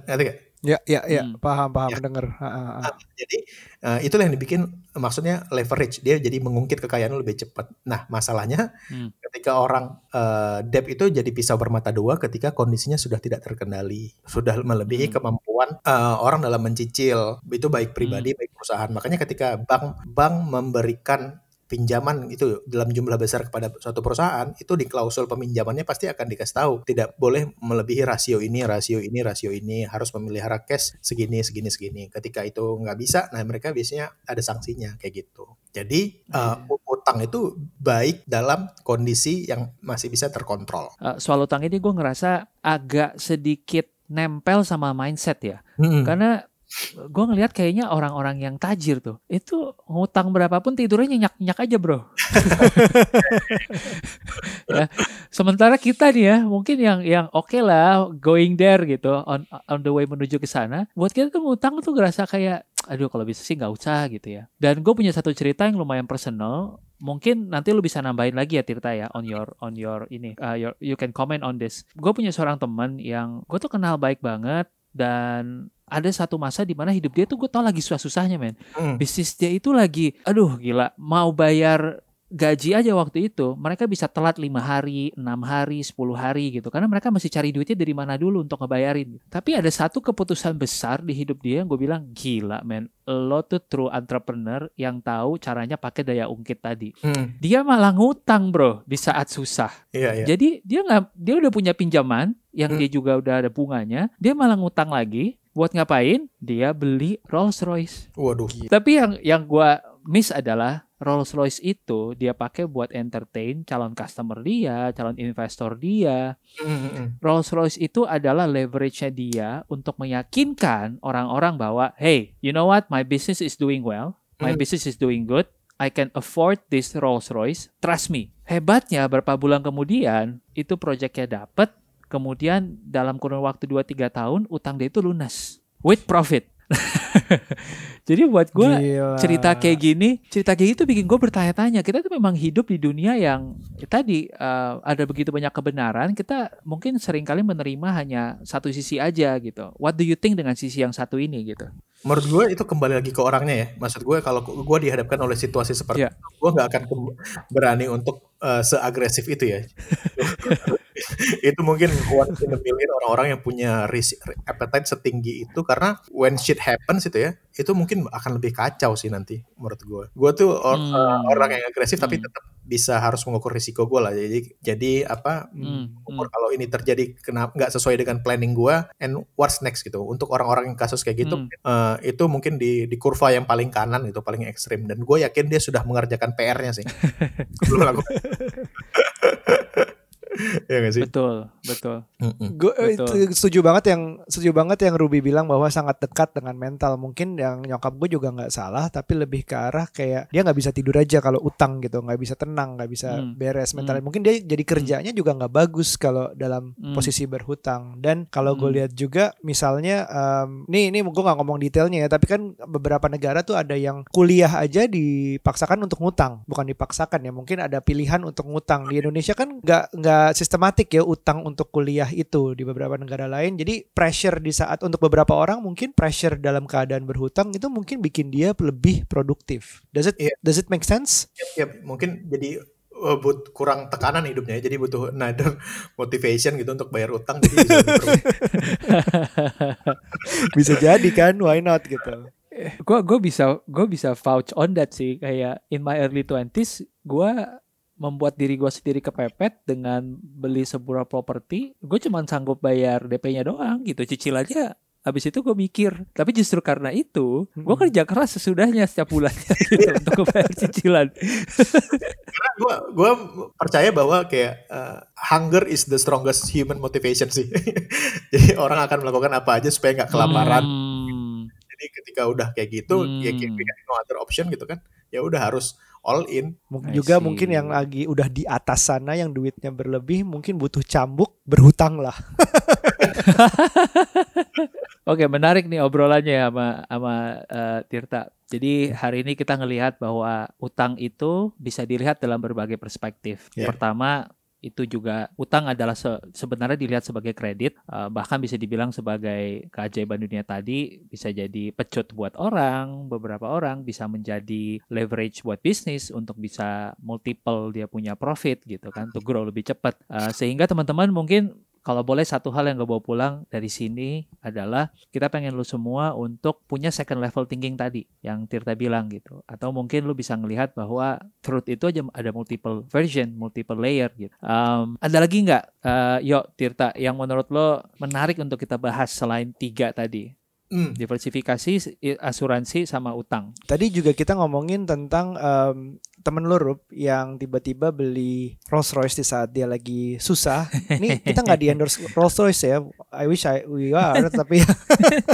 ngerti gak? Ya, ya, ya, hmm. paham, paham, ya. dengar. Nah, jadi uh, itulah yang dibikin maksudnya leverage. Dia jadi mengungkit kekayaan lebih cepat. Nah, masalahnya hmm. ketika orang uh, debt itu jadi pisau bermata dua ketika kondisinya sudah tidak terkendali, sudah melebihi hmm. kemampuan uh, orang dalam mencicil. Itu baik pribadi, hmm. baik perusahaan. Makanya ketika bank bank memberikan pinjaman itu dalam jumlah besar kepada suatu perusahaan itu di klausul peminjamannya pasti akan dikasih tahu tidak boleh melebihi rasio ini rasio ini rasio ini harus memelihara cash segini segini segini. Ketika itu nggak bisa nah mereka biasanya ada sanksinya kayak gitu. Jadi uh, utang itu baik dalam kondisi yang masih bisa terkontrol. Uh, soal utang ini gue ngerasa agak sedikit nempel sama mindset ya. Hmm. karena gue ngelihat kayaknya orang-orang yang tajir tuh itu ngutang berapapun tidurnya nyenyak nyenyak aja bro. Ya sementara kita nih ya mungkin yang yang oke okay lah going there gitu on on the way menuju ke sana buat kita tuh ngutang tuh ngerasa kayak aduh kalau bisa sih nggak usah gitu ya. Dan gue punya satu cerita yang lumayan personal mungkin nanti lu bisa nambahin lagi ya Tirta ya on your on your ini uh, your, you can comment on this. Gue punya seorang teman yang gue tuh kenal baik banget dan ada satu masa di mana hidup dia tuh gue tau lagi susah-susahnya men. Hmm. Bisnis dia itu lagi, aduh gila, mau bayar gaji aja waktu itu mereka bisa telat lima hari, enam hari, sepuluh hari gitu karena mereka masih cari duitnya dari mana dulu untuk ngebayarin. Tapi ada satu keputusan besar di hidup dia yang gue bilang gila men, lo tuh true entrepreneur yang tahu caranya pakai daya ungkit tadi. Hmm. Dia malah ngutang bro di saat susah. Iya, iya. Jadi dia nggak dia udah punya pinjaman yang hmm. dia juga udah ada bunganya, dia malah ngutang lagi buat ngapain? Dia beli Rolls Royce. Waduh. Tapi yang yang gue miss adalah Rolls Royce itu dia pakai buat entertain calon customer dia, calon investor dia. Mm-hmm. Rolls Royce itu adalah leverage-nya dia untuk meyakinkan orang-orang bahwa, hey, you know what, my business is doing well. My mm. business is doing good. I can afford this Rolls Royce. Trust me. Hebatnya berapa bulan kemudian itu proyeknya dapat, kemudian dalam kurun waktu 2-3 tahun utang dia itu lunas with profit. Jadi buat gue cerita kayak gini, cerita kayak gitu bikin gue bertanya-tanya. Kita tuh memang hidup di dunia yang ya, tadi uh, ada begitu banyak kebenaran. Kita mungkin sering kali menerima hanya satu sisi aja gitu. What do you think dengan sisi yang satu ini gitu? Menurut gue itu kembali lagi ke orangnya ya. Maksud gue kalau gue dihadapkan oleh situasi seperti yeah. itu, gue nggak akan berani untuk uh, seagresif itu ya. itu mungkin one in a million orang-orang yang punya risk appetite setinggi itu karena when shit happens itu ya itu mungkin akan lebih kacau sih nanti menurut gue gue tuh or, hmm. uh, orang yang agresif hmm. tapi tetap bisa harus mengukur risiko gue lah jadi jadi apa hmm. hmm. kalau ini terjadi kena nggak sesuai dengan planning gue and what's next gitu untuk orang-orang yang kasus kayak gitu hmm. uh, itu mungkin di di kurva yang paling kanan itu paling ekstrim dan gue yakin dia sudah mengerjakan PR-nya sih ya gak sih? Betul, betul. Gue eh, setuju banget yang setuju banget yang Ruby bilang bahwa sangat dekat dengan mental. Mungkin yang nyokap gue juga nggak salah, tapi lebih ke arah kayak dia nggak bisa tidur aja kalau utang gitu, nggak bisa tenang, nggak bisa hmm. beres mental. Hmm. Mungkin dia jadi hmm. kerjanya hmm. juga nggak bagus kalau dalam hmm. posisi berhutang. Dan kalau gue hmm. lihat juga, misalnya, um, nih ini gue nggak ngomong detailnya ya, tapi kan beberapa negara tuh ada yang kuliah aja dipaksakan untuk ngutang, bukan dipaksakan ya. Mungkin ada pilihan untuk ngutang di Indonesia kan nggak nggak sistematik ya utang untuk kuliah itu di beberapa negara lain. Jadi pressure di saat untuk beberapa orang mungkin pressure dalam keadaan berhutang itu mungkin bikin dia lebih produktif. Does it yeah. does it make sense? Yep, yep. mungkin jadi uh, but kurang tekanan hidupnya jadi butuh neither motivation gitu untuk bayar utang jadi bisa, bisa jadi kan why not gitu gue gue bisa gue bisa vouch on that sih kayak in my early 20s gue membuat diri gue sendiri kepepet dengan beli sebuah properti, gue cuma sanggup bayar DP-nya doang gitu, cicilannya Habis itu gue mikir, tapi justru karena itu, gue kerja keras sesudahnya setiap bulannya gitu, untuk bayar cicilan. karena gue gue percaya bahwa kayak uh, hunger is the strongest human motivation sih. Jadi orang akan melakukan apa aja supaya nggak kelaparan. Hmm. Jadi ketika udah kayak gitu, ya hmm. ya kayak no other option gitu kan, ya udah harus all in. Mungkin juga mungkin yang lagi udah di atas sana yang duitnya berlebih mungkin butuh cambuk berhutang lah. Oke, menarik nih obrolannya sama sama uh, Tirta. Jadi hari ini kita ngelihat bahwa utang itu bisa dilihat dalam berbagai perspektif. Yeah. Pertama, itu juga utang adalah se sebenarnya dilihat sebagai kredit uh, bahkan bisa dibilang sebagai keajaiban dunia tadi bisa jadi pecut buat orang beberapa orang bisa menjadi leverage buat bisnis untuk bisa multiple dia punya profit gitu kan untuk grow lebih cepat. Uh, sehingga teman-teman mungkin kalau boleh satu hal yang gue bawa pulang dari sini adalah kita pengen lu semua untuk punya second level thinking tadi yang Tirta bilang gitu. Atau mungkin lu bisa ngelihat bahwa truth itu aja ada multiple version, multiple layer gitu. Um, ada lagi nggak, uh, yuk Tirta, yang menurut lo menarik untuk kita bahas selain tiga tadi? Hmm. Diversifikasi, asuransi, sama utang. Tadi juga kita ngomongin tentang um, temen lu Rup yang tiba-tiba beli Rolls Royce di saat dia lagi susah. Ini kita nggak di endorse Rolls Royce ya. I wish I we are tapi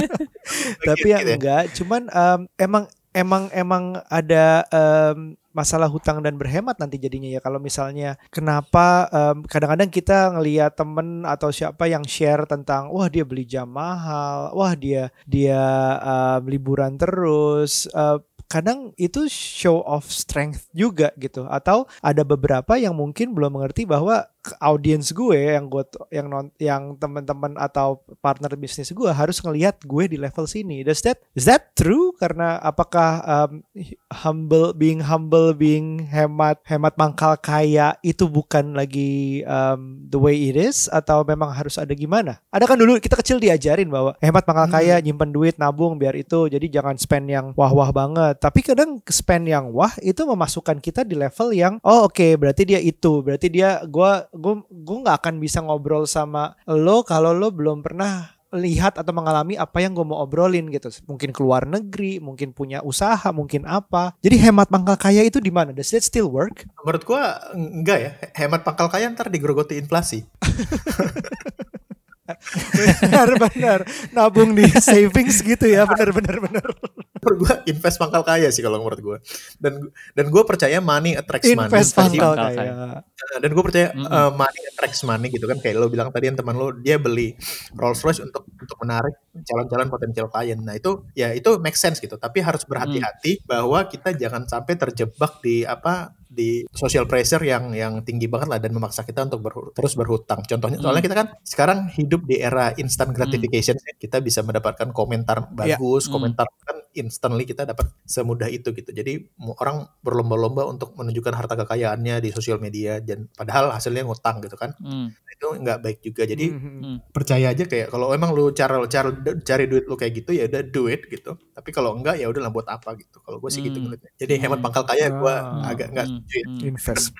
tapi ya enggak. Cuman um, emang emang emang ada um, masalah hutang dan berhemat nanti jadinya ya. Kalau misalnya kenapa kadang kadang-kadang kita ngelihat temen atau siapa yang share tentang wah dia beli jam mahal wah dia dia um, liburan terus uh, kadang itu show of strength juga gitu. Atau ada beberapa yang mungkin belum mengerti bahwa audiens gue yang gue yang non yang teman-teman atau partner bisnis gue harus ngelihat gue di level sini. Does that is that true? Karena apakah um, humble being humble being hemat hemat mangkal kaya itu bukan lagi um, the way it is atau memang harus ada gimana? Ada kan dulu kita kecil diajarin bahwa hemat mangkal hmm. kaya nyimpen duit nabung biar itu jadi jangan spend yang wah-wah banget. Tapi kadang spend yang wah itu memasukkan kita di level yang oh oke okay, berarti dia itu berarti dia gue gue gue nggak akan bisa ngobrol sama lo kalau lo belum pernah lihat atau mengalami apa yang gue mau obrolin gitu. Mungkin keluar negeri, mungkin punya usaha, mungkin apa. Jadi hemat pangkal kaya itu di mana? Does it still work? Menurut gue enggak ya. Hemat pangkal kaya ntar digerogoti inflasi. benar benar nabung di savings gitu ya benar benar benar menurut gue invest pangkal kaya sih kalau menurut gue dan dan gue percaya money attracts money. Invest pangkal kaya. dan gue percaya mm -hmm. uh, money attracts money gitu kan. Kayak lo bilang tadi yang teman lo dia beli Rolls Royce untuk untuk menarik calon-calon potensial klien. Nah itu ya itu make sense gitu. Tapi harus berhati-hati mm. bahwa kita jangan sampai terjebak di apa di social pressure yang yang tinggi banget lah dan memaksa kita untuk ber, terus berhutang. Contohnya hmm. soalnya kita kan sekarang hidup di era instant gratification, hmm. kita bisa mendapatkan komentar iya. bagus, yeah. komentar kan instantly kita dapat semudah itu gitu. Jadi orang berlomba-lomba untuk menunjukkan harta kekayaannya di sosial media dan padahal hasilnya ngutang gitu kan. Hmm. Itu nggak baik juga. Jadi hmm. hmm. percaya aja kayak kalau emang lu cara cara cari duit lu kayak gitu ya udah duit gitu. Tapi kalau enggak ya udah buat apa gitu. Kalau gue sih gitu hmm. gitu Jadi hemat hmm. pangkal kaya gue hmm. agak nggak hmm. hmm. invest.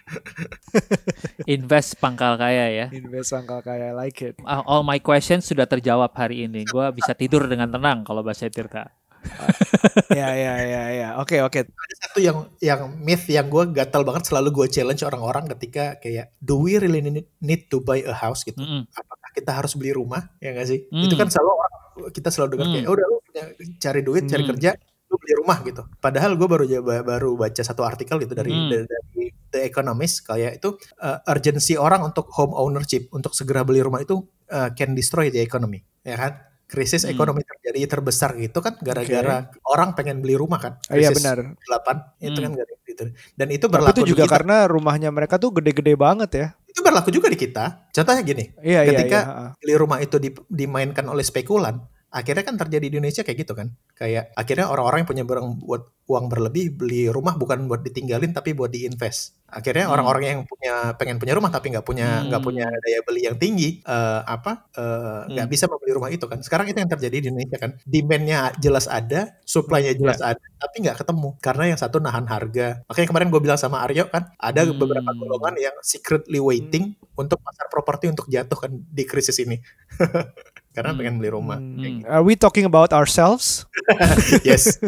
invest pangkal kaya ya. Invest pangkal kaya like it. All my questions sudah terjawab hari ini. Gue bisa tidur dengan tenang kalau bahasa Tirta ya ya ya ya oke oke ada satu yang yang myth yang gue gatal banget selalu gue challenge orang-orang ketika kayak do we really need, to buy a house gitu mm -hmm. apakah kita harus beli rumah ya gak sih mm. itu kan selalu orang kita selalu dengar mm. kayak udah lu cari duit cari mm. kerja beli rumah gitu padahal gue baru baru baca satu artikel gitu dari mm. dari, dari The Economist kayak itu uh, urgency orang untuk home ownership untuk segera beli rumah itu uh, can destroy the economy ya kan krisis hmm. ekonomi terjadi terbesar gitu kan gara-gara okay. orang pengen beli rumah kan. Krisis oh, iya benar. 8 itu hmm. kan gitu. Dan itu berlaku Tapi itu juga karena rumahnya mereka tuh gede-gede banget ya. Itu berlaku juga di kita. Contohnya gini, iya, iya ketika iya, iya. beli rumah itu dimainkan oleh spekulan, akhirnya kan terjadi di Indonesia kayak gitu kan kayak akhirnya orang-orang yang punya barang buat uang berlebih beli rumah bukan buat ditinggalin tapi buat diinvest akhirnya hmm. orang-orang yang punya pengen punya rumah tapi nggak punya nggak hmm. punya daya beli yang tinggi uh, apa eh, nggak uh, hmm. bisa membeli rumah itu kan sekarang itu yang terjadi di Indonesia kan demandnya jelas ada supply-nya jelas yeah. ada tapi nggak ketemu karena yang satu nahan harga makanya kemarin gue bilang sama Aryo kan ada hmm. beberapa golongan yang secretly waiting hmm. untuk pasar properti untuk jatuh kan di krisis ini karena hmm. pengen beli rumah. Hmm. Gitu. Are we talking about ourselves? yes.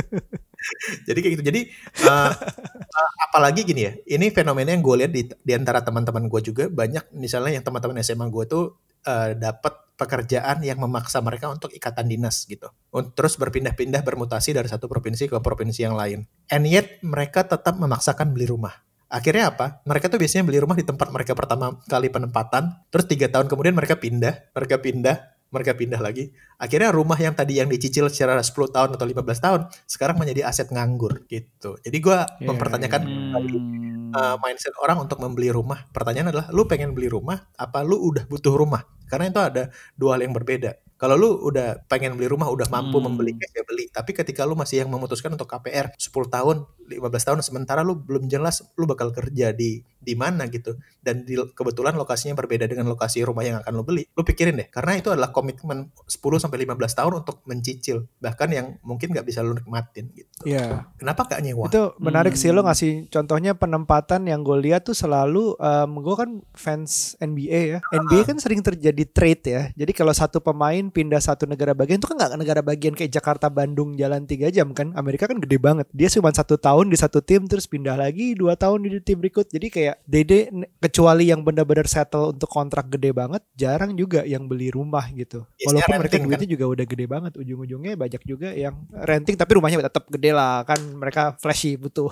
jadi kayak gitu. Jadi uh, uh, apalagi gini ya, ini fenomena yang gue lihat di, di antara teman-teman gue juga banyak. Misalnya yang teman-teman SMA gue tuh uh, dapat pekerjaan yang memaksa mereka untuk ikatan dinas gitu. Terus berpindah-pindah bermutasi dari satu provinsi ke provinsi yang lain. And yet mereka tetap memaksakan beli rumah. Akhirnya apa? Mereka tuh biasanya beli rumah di tempat mereka pertama kali penempatan, terus tiga tahun kemudian mereka pindah, mereka pindah, mereka pindah lagi. Akhirnya rumah yang tadi yang dicicil secara 10 tahun atau 15 tahun sekarang menjadi aset nganggur gitu. Jadi gue yeah, mempertanyakan yeah. uh, mindset orang untuk membeli rumah. Pertanyaan adalah lu pengen beli rumah apa lu udah butuh rumah? Karena itu ada dua hal yang berbeda. Kalau lu udah pengen beli rumah, udah mampu hmm. membeli cash ya beli. Tapi ketika lu masih yang memutuskan untuk KPR 10 tahun, 15 tahun sementara lu belum jelas lu bakal kerja di di mana gitu. Dan di, kebetulan lokasinya berbeda dengan lokasi rumah yang akan lo beli. Lo pikirin deh karena itu adalah komitmen 10 sampai 15 tahun untuk mencicil. Bahkan yang mungkin nggak bisa lo nikmatin gitu. Iya. Yeah. kenapa gak nyewa? Itu menarik hmm. sih lo hmm. ngasih contohnya penempatan yang gue lihat tuh selalu um, gue kan fans NBA ya. NBA kan sering terjadi trade ya. Jadi kalau satu pemain pindah satu negara bagian itu kan nggak negara bagian kayak Jakarta Bandung jalan tiga jam kan? Amerika kan gede banget. Dia cuma satu tahun di satu tim terus pindah lagi dua tahun di tim berikut. Jadi kayak kayak Dede kecuali yang benar-benar settle untuk kontrak gede banget, jarang juga yang beli rumah gitu. Yes, Walaupun mereka duitnya kan? juga udah gede banget, ujung-ujungnya banyak juga yang renting tapi rumahnya tetap gede lah kan mereka flashy butuh.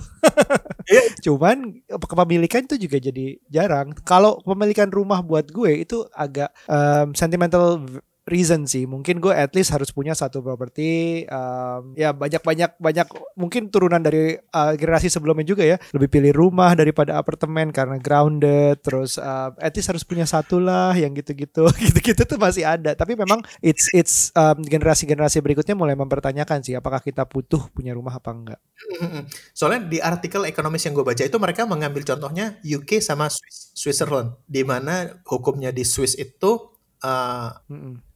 yeah. Cuman kepemilikan itu juga jadi jarang. Kalau kepemilikan rumah buat gue itu agak um, sentimental reason sih. Mungkin gue at least harus punya satu properti. Um, ya banyak banyak banyak mungkin turunan dari uh, generasi sebelumnya juga ya. Lebih pilih rumah daripada apartemen karena grounded. Terus uh, at least harus punya satu lah yang gitu-gitu. Gitu-gitu tuh masih ada. Tapi memang it's it's um, generasi-generasi berikutnya mulai mempertanyakan sih apakah kita butuh punya rumah apa enggak. Soalnya di artikel ekonomis yang gue baca itu mereka mengambil contohnya UK sama Swiss, Switzerland, di mana hukumnya di Swiss itu uh,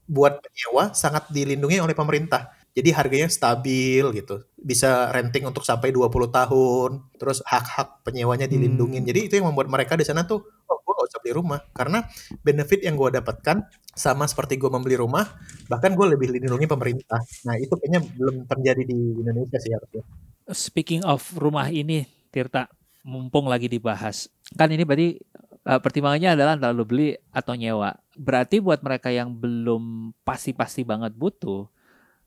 buat penyewa sangat dilindungi oleh pemerintah. Jadi harganya stabil gitu. Bisa renting untuk sampai 20 tahun. Terus hak-hak penyewanya dilindungi. Hmm. Jadi itu yang membuat mereka di sana tuh, oh gue gak usah beli rumah. Karena benefit yang gue dapatkan sama seperti gue membeli rumah, bahkan gue lebih dilindungi pemerintah. Nah itu kayaknya belum terjadi di Indonesia sih harusnya. Speaking of rumah ini, Tirta, mumpung lagi dibahas. Kan ini berarti uh, pertimbangannya adalah antara lu beli atau nyewa. Berarti buat mereka yang belum pasti-pasti banget butuh,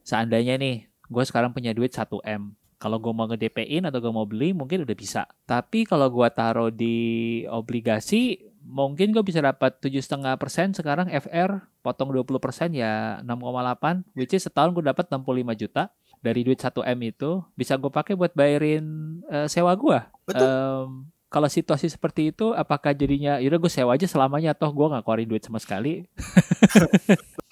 seandainya nih gue sekarang punya duit 1 m kalau gue mau nge-DP-in atau gue mau beli mungkin udah bisa. Tapi kalau gue taruh di obligasi mungkin gue bisa dapat tujuh setengah persen sekarang FR potong 20 persen ya 6,8 which is setahun gue dapat 65 juta dari duit 1 M itu bisa gue pakai buat bayarin uh, sewa gue. Um, kalau situasi seperti itu apakah jadinya yaudah gue sewa aja selamanya atau gue nggak keluarin duit sama sekali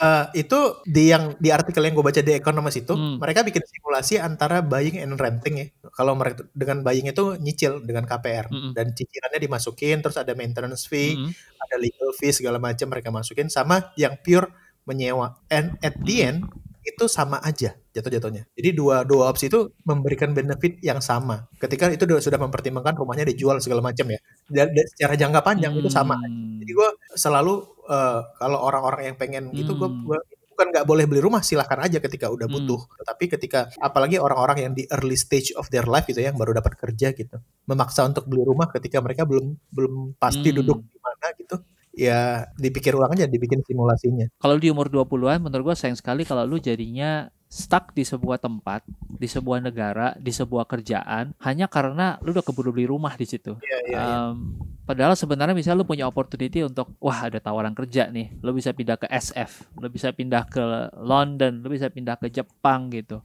uh, itu di yang di artikel yang gue baca di Economist itu hmm. mereka bikin simulasi antara buying and renting ya kalau mereka dengan buying itu nyicil dengan KPR hmm. dan cicilannya dimasukin terus ada maintenance fee hmm. ada legal fee segala macam mereka masukin sama yang pure menyewa and at the hmm. end itu sama aja jatuh-jatuhnya. Jadi dua dua opsi itu memberikan benefit yang sama. Ketika itu sudah mempertimbangkan rumahnya dijual segala macam ya. Dan, secara jangka panjang hmm. itu sama. Hmm. Jadi gue selalu uh, kalau orang-orang yang pengen gitu gue hmm. bukan nggak boleh beli rumah silahkan aja ketika udah hmm. butuh. Hmm. Tapi ketika apalagi orang-orang yang di early stage of their life gitu ya yang baru dapat kerja gitu, memaksa untuk beli rumah ketika mereka belum belum pasti hmm. duduk di mana gitu ya dipikir ulang aja, dibikin simulasinya. Kalau di umur 20-an menurut gue sayang sekali kalau lu jadinya stuck di sebuah tempat, di sebuah negara, di sebuah kerjaan hanya karena lu udah keburu beli rumah di situ. Yeah, yeah, um, Padahal sebenarnya misalnya lu punya opportunity untuk wah ada tawaran kerja nih, lu bisa pindah ke SF, lu bisa pindah ke London, lu bisa pindah ke Jepang gitu.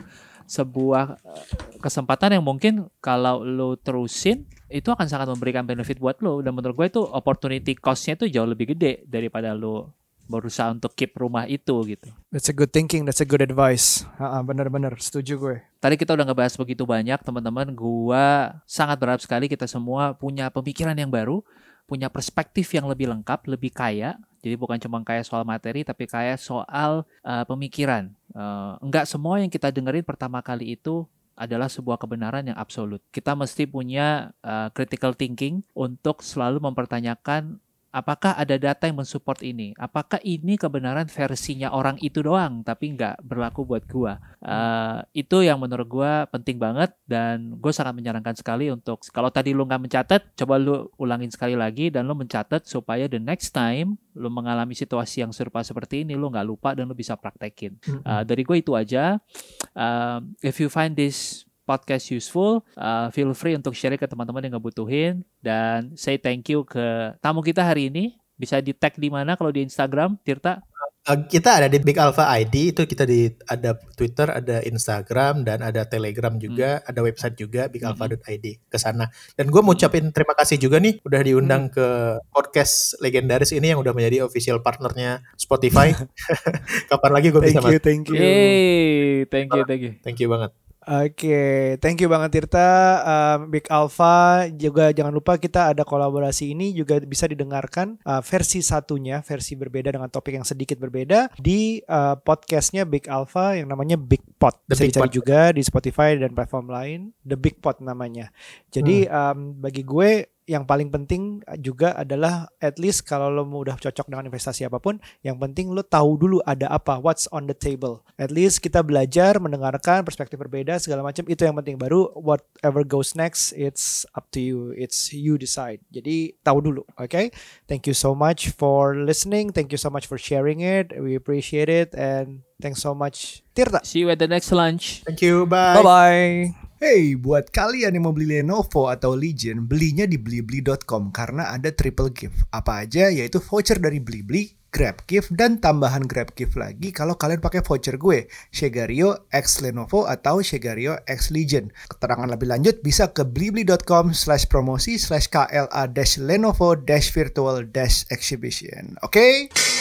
Sebuah eh, kesempatan yang mungkin kalau lu terusin itu akan sangat memberikan benefit buat lo dan menurut gue itu opportunity costnya itu jauh lebih gede daripada lo berusaha untuk keep rumah itu gitu. That's a good thinking, that's a good advice. Bener-bener, setuju gue. Tadi kita udah ngebahas begitu banyak teman-teman. Gue sangat berharap sekali kita semua punya pemikiran yang baru, punya perspektif yang lebih lengkap, lebih kaya. Jadi bukan cuma kaya soal materi, tapi kaya soal uh, pemikiran. Uh, enggak semua yang kita dengerin pertama kali itu adalah sebuah kebenaran yang absolut. Kita mesti punya uh, critical thinking untuk selalu mempertanyakan apakah ada data yang mensupport ini? Apakah ini kebenaran versinya orang itu doang, tapi nggak berlaku buat gua? Uh, itu yang menurut gua penting banget dan gue sangat menyarankan sekali untuk kalau tadi lu nggak mencatat, coba lu ulangin sekali lagi dan lu mencatat supaya the next time lu mengalami situasi yang serupa seperti ini, lu nggak lupa dan lu bisa praktekin. Uh, dari gue itu aja. Uh, if you find this podcast useful, uh, feel free untuk share ke teman-teman yang ngebutuhin dan say thank you ke tamu kita hari ini. Bisa di tag di mana kalau di Instagram, Tirta? Uh, kita ada di Big Alpha ID itu kita di ada Twitter, ada Instagram dan ada Telegram juga, hmm. ada website juga bigalpha.id ke sana. Dan gue mau ucapin terima kasih juga nih udah diundang hmm. ke podcast legendaris ini yang udah menjadi official partnernya Spotify. Kapan lagi gue bisa Thank you, thank you. Hey, thank you, thank you. Thank you banget. Oke, okay. thank you banget Tirta, um, Big Alpha. Juga jangan lupa kita ada kolaborasi ini juga bisa didengarkan uh, versi satunya, versi berbeda dengan topik yang sedikit berbeda di uh, podcastnya Big Alpha yang namanya Big Pot. Bisa dicari juga di Spotify dan platform lain. The Big Pot namanya. Jadi hmm. um, bagi gue yang paling penting juga adalah at least kalau lo mau udah cocok dengan investasi apa pun, yang penting lo tahu dulu ada apa, what's on the table. At least kita belajar, mendengarkan perspektif berbeda segala macam itu yang penting. Baru whatever goes next, it's up to you. It's you decide. Jadi tahu dulu, oke? Okay? Thank you so much for listening. Thank you so much for sharing it. We appreciate it and thanks so much, Tirta. See you at the next lunch. Thank you. Bye. Bye bye. Hey, buat kalian yang mau beli Lenovo atau Legion, belinya di blibli.com karena ada triple gift. Apa aja? Yaitu voucher dari Blibli, Grab gift, dan tambahan Grab gift lagi kalau kalian pakai voucher gue, Shegario X Lenovo atau Shegario X Legion. Keterangan lebih lanjut bisa ke blibli.com slash promosi slash KLA dash Lenovo dash virtual dash exhibition. Oke? Okay?